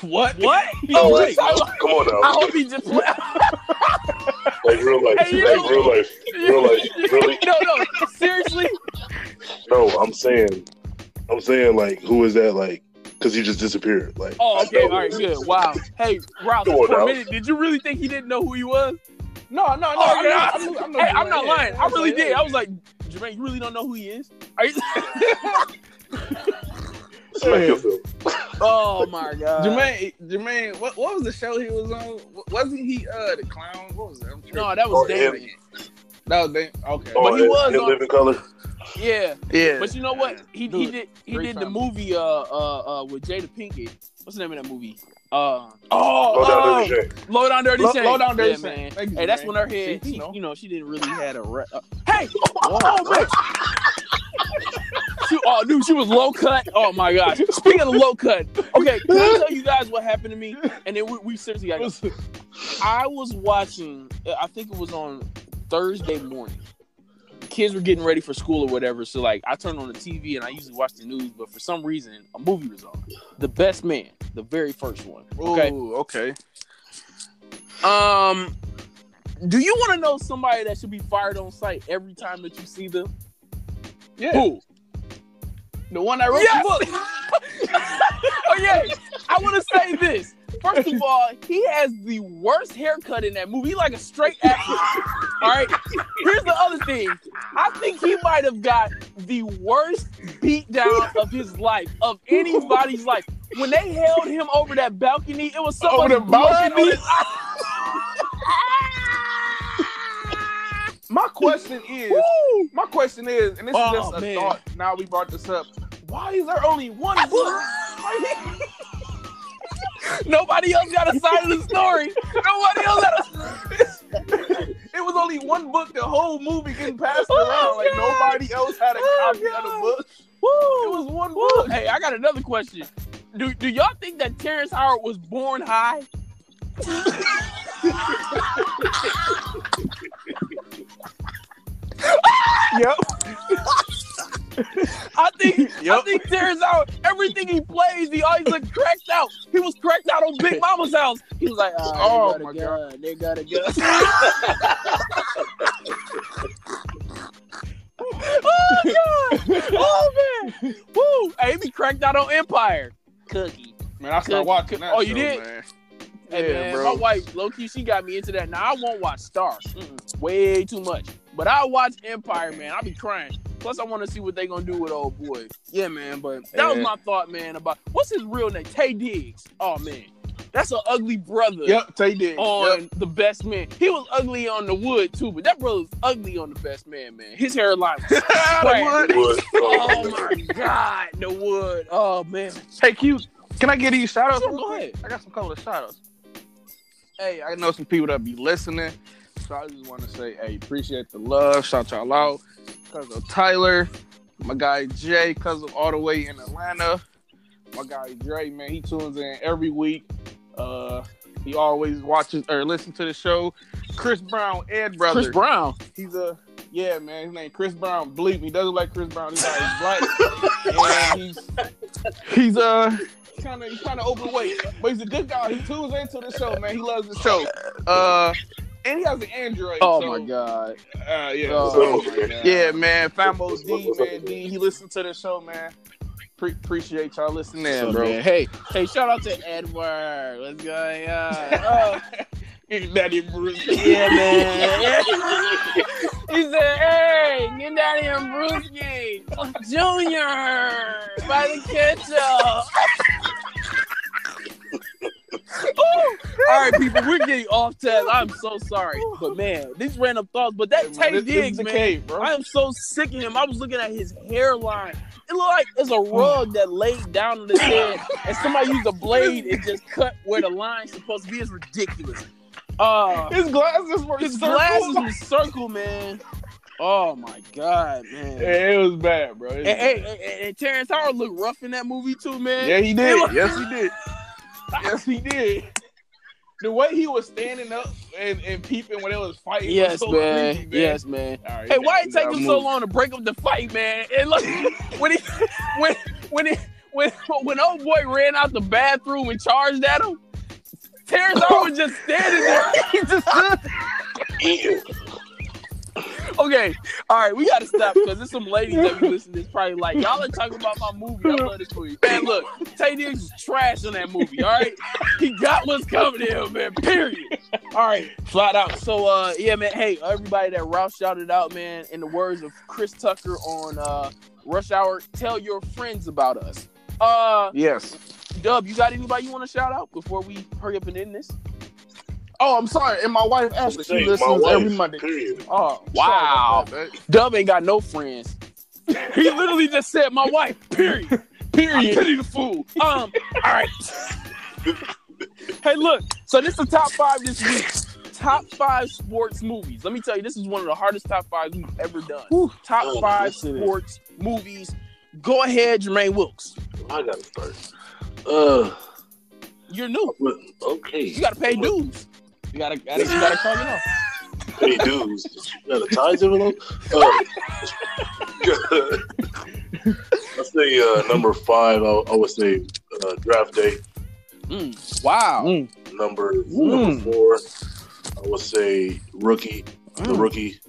what? What? Oh, Oh, wait. I, Come on now. I hope he just played. Like real life. Hey, like know- real life. Real life. Really? no, no. Seriously? No, I'm saying, I'm saying, like, who is that? Like, because he just disappeared. Like, Oh, okay. All right, good. Wow. Hey, Ralph, Come on for a minute, did you really think he didn't know who he was? No, no, no. Oh, I knew- yeah. I knew- I knew Hey, you I'm not lying. I really did. I was like, Jermaine, you really don't know who he is? Are you? Smack your film. Oh my god. Jermaine, Jermaine, what, what was the show he was on? Wasn't he uh the clown? What was that? I'm. No, that was Oh, Damon. that was Dan- okay. Oh, But he was in on- living color. Yeah. yeah, But you know what? He, he did he great did the movie uh uh uh with Jada Pinkett. What's the name of that movie? Uh oh, Oh, down oh, there, Shane. Low Down Dirty Low- Shame. Low Down Dirty yeah, Shame. man. Thank you, hey, that's Jermaine. when her head, she, you know. she didn't really had a re- uh, Hey! Oh, man. She, oh, dude, she was low cut. Oh my gosh. Speaking of low cut, okay, can I tell you guys what happened to me? And then we, we seriously got I was watching, I think it was on Thursday morning. Kids were getting ready for school or whatever. So, like, I turned on the TV and I usually watch the news, but for some reason, a movie was on. The Best Man, the very first one. Okay. Ooh, okay. Um, do you want to know somebody that should be fired on site every time that you see them? Yeah, Who? the one that wrote Yes! the book. oh yeah. I want to say this. First of all, he has the worst haircut in that movie. He like a straight actor. all right. Here's the other thing. I think he might have got the worst beat down of his life, of anybody's life. When they held him over that balcony, it was so Over much the balcony? on My question is, Woo! my question is, and this Oh, is just oh, a man. thought. Now we brought this up. Why is there only one? Nobody else got a side of the story. Nobody else got a. it was only one book. The whole movie getting passed Oh, around. Like nobody else had a Oh, copy of the book. Woo! It was one Woo! book. Hey, I got another question. Do do y'all think that Terrence Howard was born high? Yep. I think I think Terrence Howard, everything he plays, he always look cracked out. He was cracked out on Big Momma's house. He was like, ah, oh, Oh, my a gun. They got a gun. oh god! Oh man! Woo! Hey, he cracked out on Empire. Cookie. Man, I Could- started watching that. Oh, you did? Man. Hey Yeah, man, bro. my wife, low key, she got me into that. Now I won't watch Star, Mm-mm, way too much. But I watch Empire, man. I'll be crying. Plus, I want to see what they gonna do with old boy. Yeah, man. But that was my thought, man. About what's his real name? Taye Diggs. Oh man, that's an ugly brother. Yep, Tay did. On Yep. the best man, he was ugly on the wood too, but that brother's ugly on the best man, man. His hairline. Was. The wood. Wood. oh my god, the wood. Oh man. Hey, Q, can I get these shout outs? Sure, go ahead. I got some couple of shout outs. Hey, I know some people that be listening. So I just want to say, hey, appreciate the love. Shout y'all out. Cause of Tyler, my guy Jay, cause of all the way in Atlanta. My guy Dre, man, he tunes in every week. Uh he always watches or listens to the show. Chris Brown, Ed brother. Chris Brown. He's a yeah, man. His name Chris Brown. Believe me, he doesn't like Chris Brown. He's always black, and he's he's uh kind of he's kind of overweight, but he's a good guy. He tunes into the show, man. He loves the show. Uh, and he has an Android. Oh so, my god. Uh, yeah, Oh so- my god. yeah, man. Famo D, man. D, he listened to the show, man. Pre- appreciate y'all listening, So, bro. man, hey, hey, shout out to Edward. What's going on? Oh, Daddy Bruce. yeah, man. he said, "Hey, get down here, Brewski, Junior, by the ketchup." Ooh. All right, people, we're getting off task. I'm so sorry, but man, these random thoughts. But that Taye This- this is Diggs, man, cave, bro. I am so sick of him. I was looking at his hairline. It looked like it's a rug that laid down on his head, and somebody used a blade and just cut where the line's supposed to be. It's ridiculous. Uh, His glasses were his circles. glasses was circle, man. Oh my god, man. Yeah, it was bad, bro. Was And, hey, and, and Terrence Howard looked rough in that movie too, man. Yeah, he He did. was- yes, he did. Yes, he did. The way he was standing up and, and peeping when they was fighting. Yes, was so man. Creepy, man. Yes, man. Right, Hey, why it take him so long to break up the fight, man? And look, when he, when, when, he, when, when old boy ran out the bathroom and charged at him, Terrence was just standing there. He just stood Okay, all right, we gotta stop because there's some ladies that be listening. That's probably like, y'all are talking about my movie. I love this movie, man. Look, Taye Diggs is trash in that movie. All right, he got what's coming to him, man. Period. All right, flat out. So, uh, yeah, man. Hey, everybody that Ralph shouted out, man. In the words of Chris Tucker on uh, Rush Hour, tell your friends about us. Uh, Yes. Dub, you got anybody you want to shout out before we hurry up and end this? Oh, I'm sorry. And my wife Ashley, she Say, my listens wife, every Monday. Period. Oh, Wow. sorry that, Dub ain't got no friends. he literally just said my wife. Period. Period. I pity the fool. Um. All right. hey, look. So this is the top five this week. Top five sports movies. Let me tell you, this is one of the hardest top fives we've ever done. Top Oh, five yes, it is. sports movies. Go ahead, Jermaine Wilkes. I gotta start. Uh, You're new. okay. You got to pay dues. You gotta, gotta, you gotta call it off. Hey, dudes, you got a ties envelope? Uh, I say uh, number five. I, I would say uh, draft day. Mm, wow. Number Mm. number four. I would say rookie. The Mm. rookie.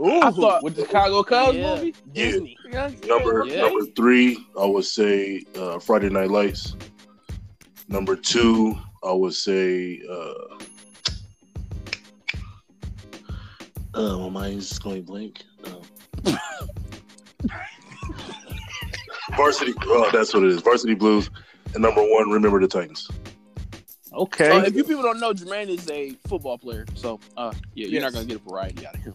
Ooh, I thought- with the Chicago Cubs Yeah. movie. Disney. Yeah, Number Yeah. number three. I would say uh, Friday Night Lights. Number two. I would say. Uh, uh, my mind's going blank. Um, Varsity. Oh, that's what it is. Varsity Blues. And number one, remember the Titans. Okay. Uh, if you people don't know, Jermaine is a football player, so uh, yeah, you're Yes. not gonna get a variety out of him.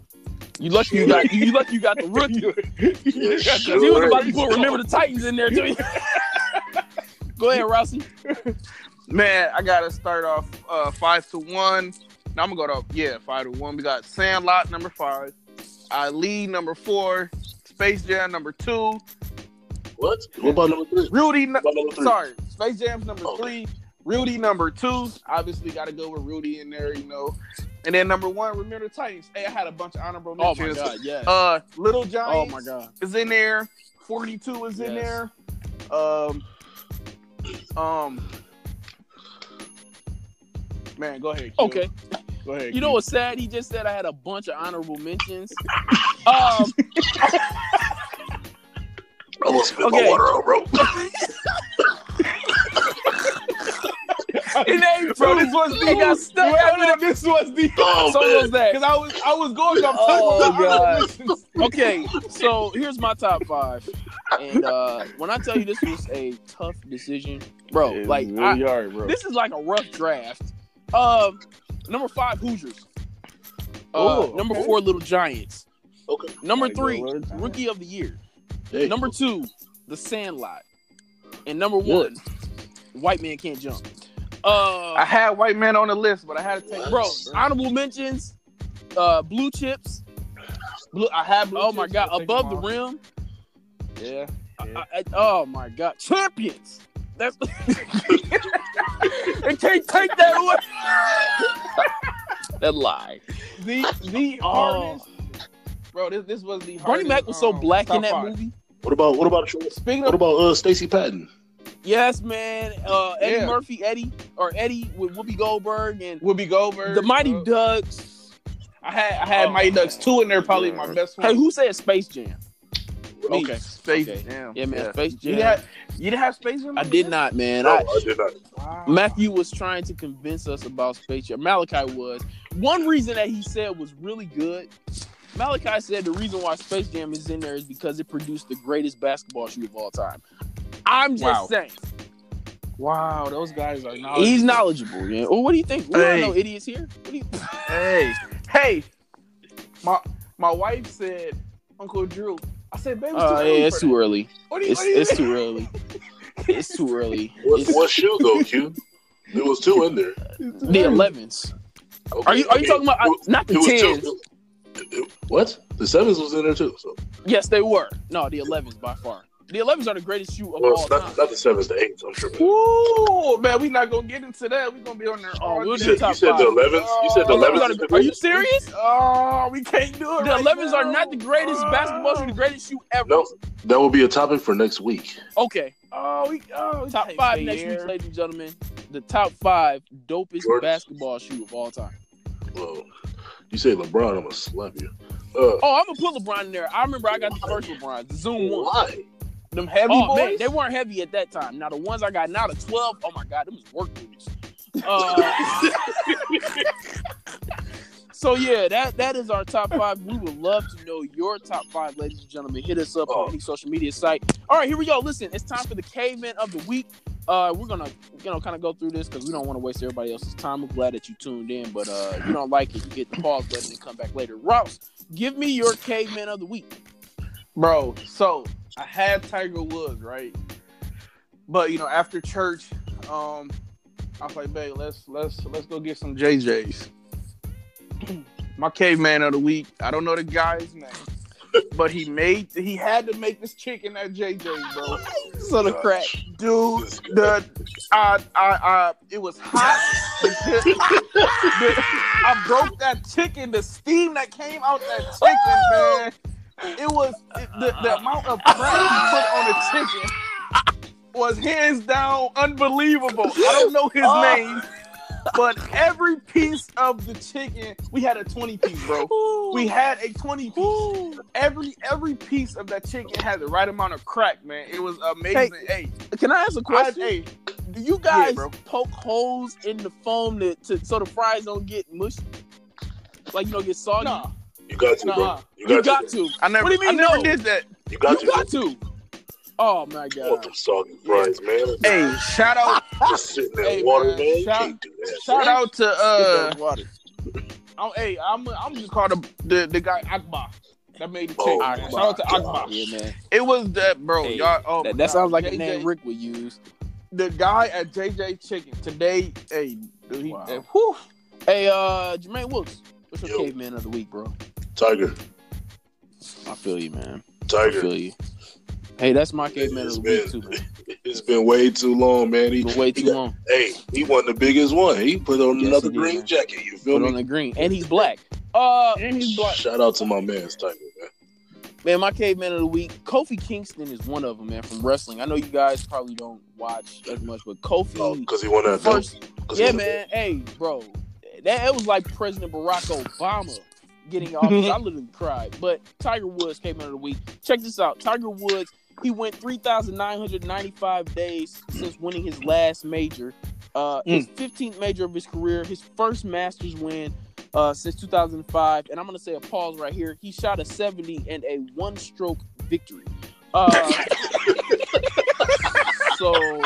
You lucky you got you lucky you got the rookie. Yeah, Because sure. he was about to put remember the Titans in there too. Go ahead, Rossi. Man, I gotta start off uh, five to one. Now I'm gonna go to yeah five to one. We got Sandlot number five, Ali number four, Space Jam number two, What? What about number three? Rudy. What about number three? Sorry, Space Jam's number Okay. three, Rudy number two. Obviously, got to go with Rudy in there, you know. And then number one, remember the Titans. Hey, I had a bunch of honorable mentions. Oh my god, yeah. Uh, Little oh my god. is in there. Forty two is in there. Um, um. Man, go ahead. Q. Okay. Go ahead. You know what's sad? He just said I had a bunch of honorable mentions. Um, I almost spit Okay. my water out, bro. it ain't Bro, this was the It got stuck Wait a This was the. Oh, So man. was that. Because I was I was going off Oh, top God. Okay, so here's my top five. And uh when I tell you this was a tough decision, bro, like I, hard, bro. this is like a rough draft. Um, number five, Hoosiers. Uh, Ooh, number okay. four, Little Giants. Okay. Number three, Rookie of the Year. Number two, The Sandlot. And number one, White Man Can't Jump. Uh, I had white man on the list, but I had to take bro, honorable mentions. Uh, Blue Chips. Blue, I had blue Oh my chips, God, Above the. Rim. Yeah. I- I- oh my God, Champions. That's. it can't take that away. that lie. The the Oh. hardest, bro. This this was the Bernie hardest, Mac was so um, black in that five. movie. what about what about Speaking what of about uh Stacy Patton? Yes, man. Uh, Eddie Yeah. Murphy, Eddie or Eddie with Whoopi Goldberg and Whoopi Goldberg, the Mighty bro. Ducks. I had I had Oh. Mighty Ducks two in there, probably my best one. Hey, who said Space Jam? Me. Okay, Space Okay. Jam. Yeah, man, Space You Jam. didn't have, you didn't have Space Jam? I did not, man. No, I, I did not. Wow. Matthew was trying to convince us about Space Jam. Malachi was. One reason that he said was really good. Malachi said the reason why Space Jam is in there is because it produced the greatest basketball shoe of all time. I'm just Wow. saying. Wow, those guys are knowledgeable. He's knowledgeable, yeah. Well, what do you think? We don't know idiots here. What do you Hey, hey, my my wife said Uncle Drew. I said, baby, it's too Oh early yeah, it's too early. What you, It's what do you it's too early. It's too early. What, It's what shoe though, Q? There was two in there. the elevens. Okay, Are you are you talking about uh, not the tens? two- it- it- what? The sevens was in there too. So Yes, they were. No, the elevens by far. The elevens are the greatest shoe of well, all not, time. not the sevens, the eights. I'm sure. Ooh, man, we're not gonna get into that. We're gonna be on there Oh, all we'll. You do said, you said the five. elevens. You said the Oh, 11s are, the- the are you serious? Oh, we can't do it. The right 11s are not the greatest basketball shoe, the greatest shoe ever. No, that will be a topic for next week. Okay, Oh, we oh top can't five stay next week, ladies and gentlemen. The top five dopest Jordans. basketball shoe of all time. Well, you say LeBron, I'm gonna slap you. Uh, Oh, I'm gonna put LeBron in there. I remember I got the first LeBron, the Zoom one. why? Them heavy Oh boys. man, they weren't heavy at that time. Now the ones I got now, the 12, oh my god, them was work boots. Uh, so yeah, that that is our top five. We would love to know your top five, ladies and gentlemen. Hit us up Oh. on any social media site. All right, here we go. Listen, it's time for the caveman of the week. Uh, we're gonna you know kind of go through this because we don't want to waste everybody else's time. We're glad that you tuned in, but uh, if you don't like it, you get the pause button and come back later. Rouse, give me your caveman of the week. bro. So I had Tiger Woods, right? But you know, after church, um, I was like, babe, let's let's let's go get some JJ's. My caveman of the week. I don't know the guy's name, but he made he had to make this chicken at JJ's, bro. So the crack. Dude, the I I I it was hot. I broke that chicken. The steam that came out that chicken, man. It was it, the, the uh-uh. amount of crack he put on the chicken was hands down unbelievable. I don't know his Oh. name, but every piece of the chicken, we had a 20 piece, bro. We had a 20 piece. Every every piece of that chicken had the right amount of crack, man. It was amazing. Hey, Can I ask a question? hey, Do you guys bro. poke holes in the foam to, to so the fries don't get mushy? Like you don't get soggy? nah, You got to, Nah. bro. You you got, got to. to. I never, What do you mean I never no? did that. You got you to. got to. Oh my I want god. them soggy fries, man. Hey, shout out, Just sitting there Hey, in water, man. man. Shout- can't do that. shout out to uh, water. I'm, hey, I'm, I'm just called the, the the guy Akbar that made the Oh, chicken. man. Akbar. Shout out to Akbar. Yeah, man. It was that, bro. Hey, y'all, oh that my that sounds like a name Rick would use. The guy at JJ Chicken today, hey, dude, he, Wow. eh, whew, Hey, uh, Jermaine Wilkes, what's your Yo. caveman of the week, bro? Tiger. I feel you, man. I Tiger. feel you. Hey, that's my caveman of It's the week too, man. It's been way too long, man. He, Been way he too got- long. Hey, he won the biggest one. He put on Yes, another he did, green man. jacket. You feel Put me? on the green, and he's black. Uh, and he's black. Shout out to my man, Tiger, man. man, my caveman of the week, Kofi Kingston is one of them, man, from wrestling. I know you guys probably don't watch as much, but Kofi, Oh, because he won that belt. first, 'Cause he yeah, man. Hey, bro, that it was like President Barack Obama getting off. Because I literally cried. But Tiger Woods came out of the week. Check this out. Tiger Woods, he went three thousand nine hundred ninety-five days since winning his last major. Uh, his fifteenth major of his career, his first Masters win. Uh, since 2005, and I'm gonna say a pause right here. He shot a 70 and a one-stroke victory. Uh, so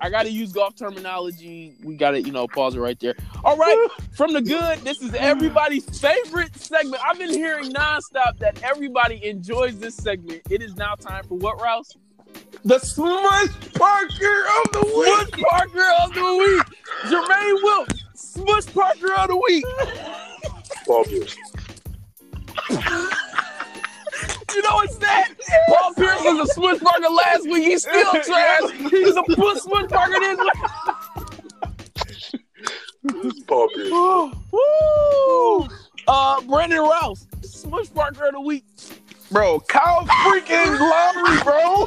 I got to use golf terminology. We got to, you know, pause it right there. All right, from the good, this is everybody's favorite segment. I've been hearing nonstop that everybody enjoys this segment. It is now time for what, Rouse? The Smush Parker of the week. Smush Parker of the week. Jermaine Wilkes, Smush Parker of the week. Paul Pierce. You know what's that? Paul Pierce was a Smush Parker last week. He's still trash. He's a push Smush Parker this week. Paul Pierce. Woo! Uh, Brandon Rouse, Smush Parker of the week. Bro, Kyle freaking Lowry, bro.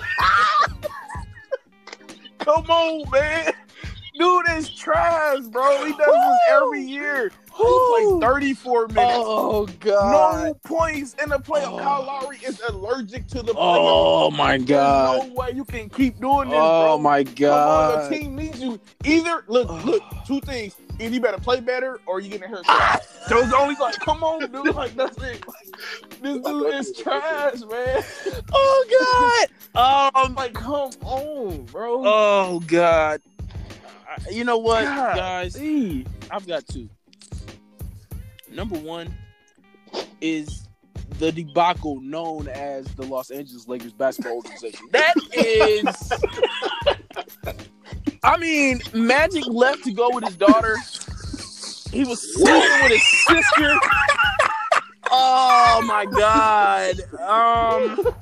Come on, man. Is trash, bro. He does this every year. He plays 34 minutes. Oh God! no points in the playoff. Oh. Kyle Lowry is allergic to the playoff. Oh my There's God! no way you can keep doing this, Oh bro. my Come on, your team needs you. Either look, look, two things. Either you better play better or you getting haircut. Those the only like, come on, dude. Like that's it. This dude is trash, man. Oh God! Um. Like, come on, bro. Oh God! I- You know what, God. guys? See. I've got two. Number one is the debacle known as the Los Angeles Lakers basketball organization. That is, I mean, Magic left to go with his daughter. He was sleeping with his sister. Oh my god. Um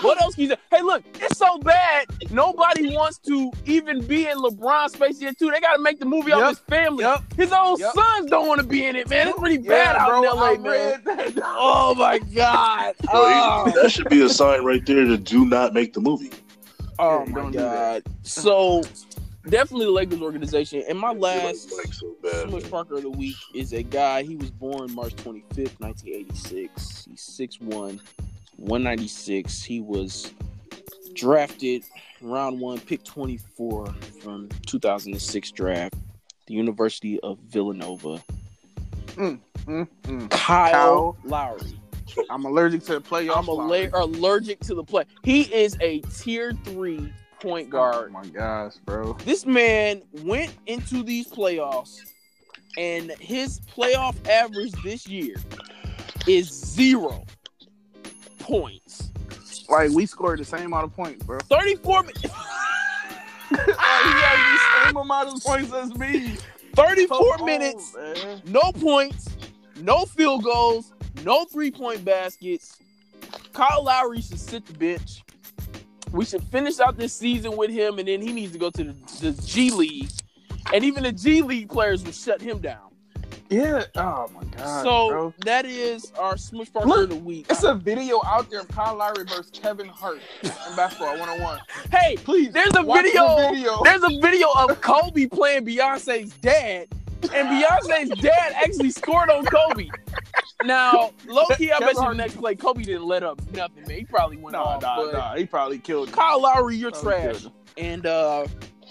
what else can you say? Hey, look, it's so bad. Nobody wants to even be in LeBron's space here too. They got to make the movie off Yep. his family. Yep. His own Yep. sons don't want to be in it, man. It's pretty bad Yeah, out bro, in LA, I man. Oh my god. Oh, that should be a sign right there to do not make the movie. oh Yeah, my don't do that. god. So definitely the Lakers organization. And my I feel like last Mike's so bad. Parker of the week is a guy. He was born March 25th, 1986. He's 6'1, 196. He was drafted round one, pick 24 from 2006 draft, the University of Villanova. Mm, mm. Kyle, Kyle. Lowry. I'm allergic to the playoff. I'm aller- allergic to the play. He is a tier three point Oh guard. my gosh, bro. This man went into these playoffs, and his playoff average this year is zero points. Like we scored the same amount of points, bro. 34, mi- like, he the same amount of points as me. 34 Come minutes, man. no points, no field goals, no three point baskets. Kyle Lowry should sit the bench. We should finish out this season with him, and then he needs to go to the, the G League. And even the G League players will shut him down. Yeah. Oh my god. so bro. that is our Smush Parker Look, of the week. It's a video out there of Kyle Lowry versus Kevin Hart in basketball 101. hey, Please, there's a video. The video. There's a video of Kobe playing Beyonce's dad, and Beyonce's dad actually scored on Kobe. Now, low key, I Kevin bet you the next play, Kobe didn't let up nothing, man. He probably went Nah, off. nah, nah. He probably killed him. Kyle Lowry, you're Probably trash. And uh,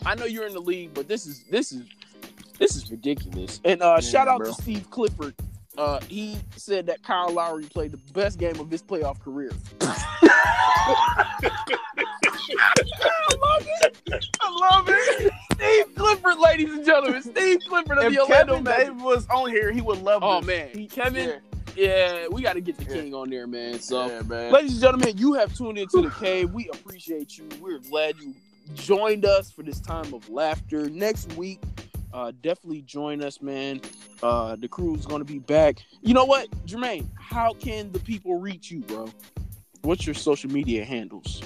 I know you're in the league, but this is this is this is ridiculous. And uh, Yeah, shout out bro. to Steve Clifford. Uh, he said that Kyle Lowry played the best game of his playoff career. I love it. I love it. Steve Clifford, ladies and gentlemen. Steve Clifford of If the Orlando Kevin Magic. Davis was on here, he would love Oh this. man, He- Kevin. yeah. Yeah, we got to get the Yeah. king on there, man. So. yeah, man. Ladies and gentlemen, you have tuned into the cave. We appreciate you. We're glad you joined us for this time of laughter. Next week, uh, definitely join us, man. Uh, the crew is going to be back. You know what, Jermaine? How can the people reach you, bro? What's your social media handles?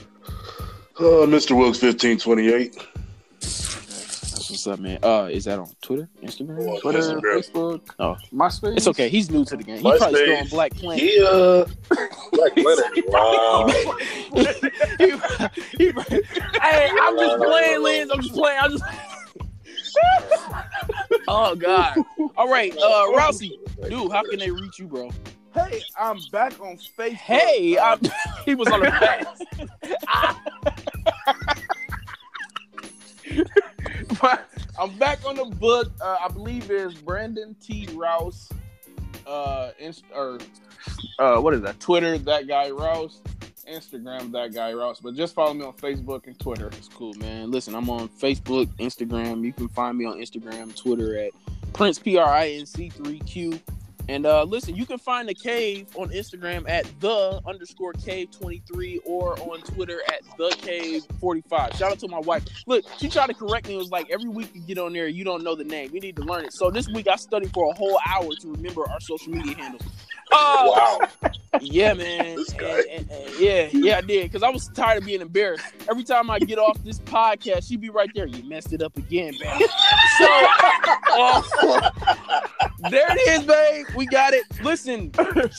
Uh, Mr. Wilkes fifteen twenty eight. That's what's up, man. Uh, is that on Twitter, Instagram? Twitter, Instagram. Facebook, Oh. MySpace. It's okay. He's new to the game. He MySpace. probably still on Black Planet. Yeah. Black Planet. Wow. He- he- hey, I'm just playing, Lens. I'm just playing. I'm just. oh God! All right, uh, Rousey, dude, how can they reach you, bro? Hey, I'm back on Facebook. Hey, I'm, he was on the fast. I'm back on the book. Uh, I believe it's Brandon T. Rouse. Uh, inst- or uh, what is that? Twitter, that guy Rouse. Instagram, that guy Rouse. But just follow me on Facebook and Twitter. It's cool, man. Listen, I'm on Facebook, Instagram. You can find me on Instagram, Twitter at Prince P R I N C three Q. And uh, listen, you can find the cave on Instagram at the underscore cave 23 or on Twitter at the cave 45. Shout out to my wife. Look, she tried to correct me. It was like every week you get on there, you don't know the name. You need to learn it. So this week I studied for a whole hour to remember our social media handles. Uh, Wow. yeah, man. And- and- and- yeah, yeah, I did. Because I was tired of being embarrassed. Every time I get off this podcast, she'd be right there. You messed it up again, babe. So, uh, there it is, babe. We got it. Listen,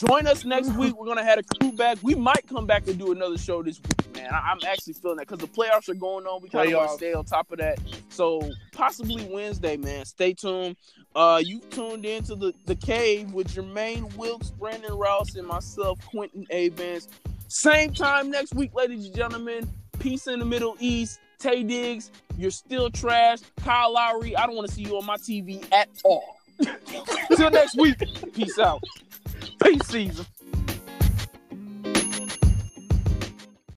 join us next week. We're gonna have a crew back. We might come back and do another show this week, man. I- I'm actually feeling that because the playoffs are going on. We kind of want to stay on top of that. So possibly Wednesday, man. Stay tuned. Uh, you tuned into the the cave with Jermaine Wilkes, Brandon Rouse, and myself, Quentin A. Vance. Same time next week, ladies and gentlemen. Peace in the Middle East. Taye Diggs, you're still trash. Kyle Lowry, I don't want to see you on my TV at all. Till next week. Peace out. Peace season.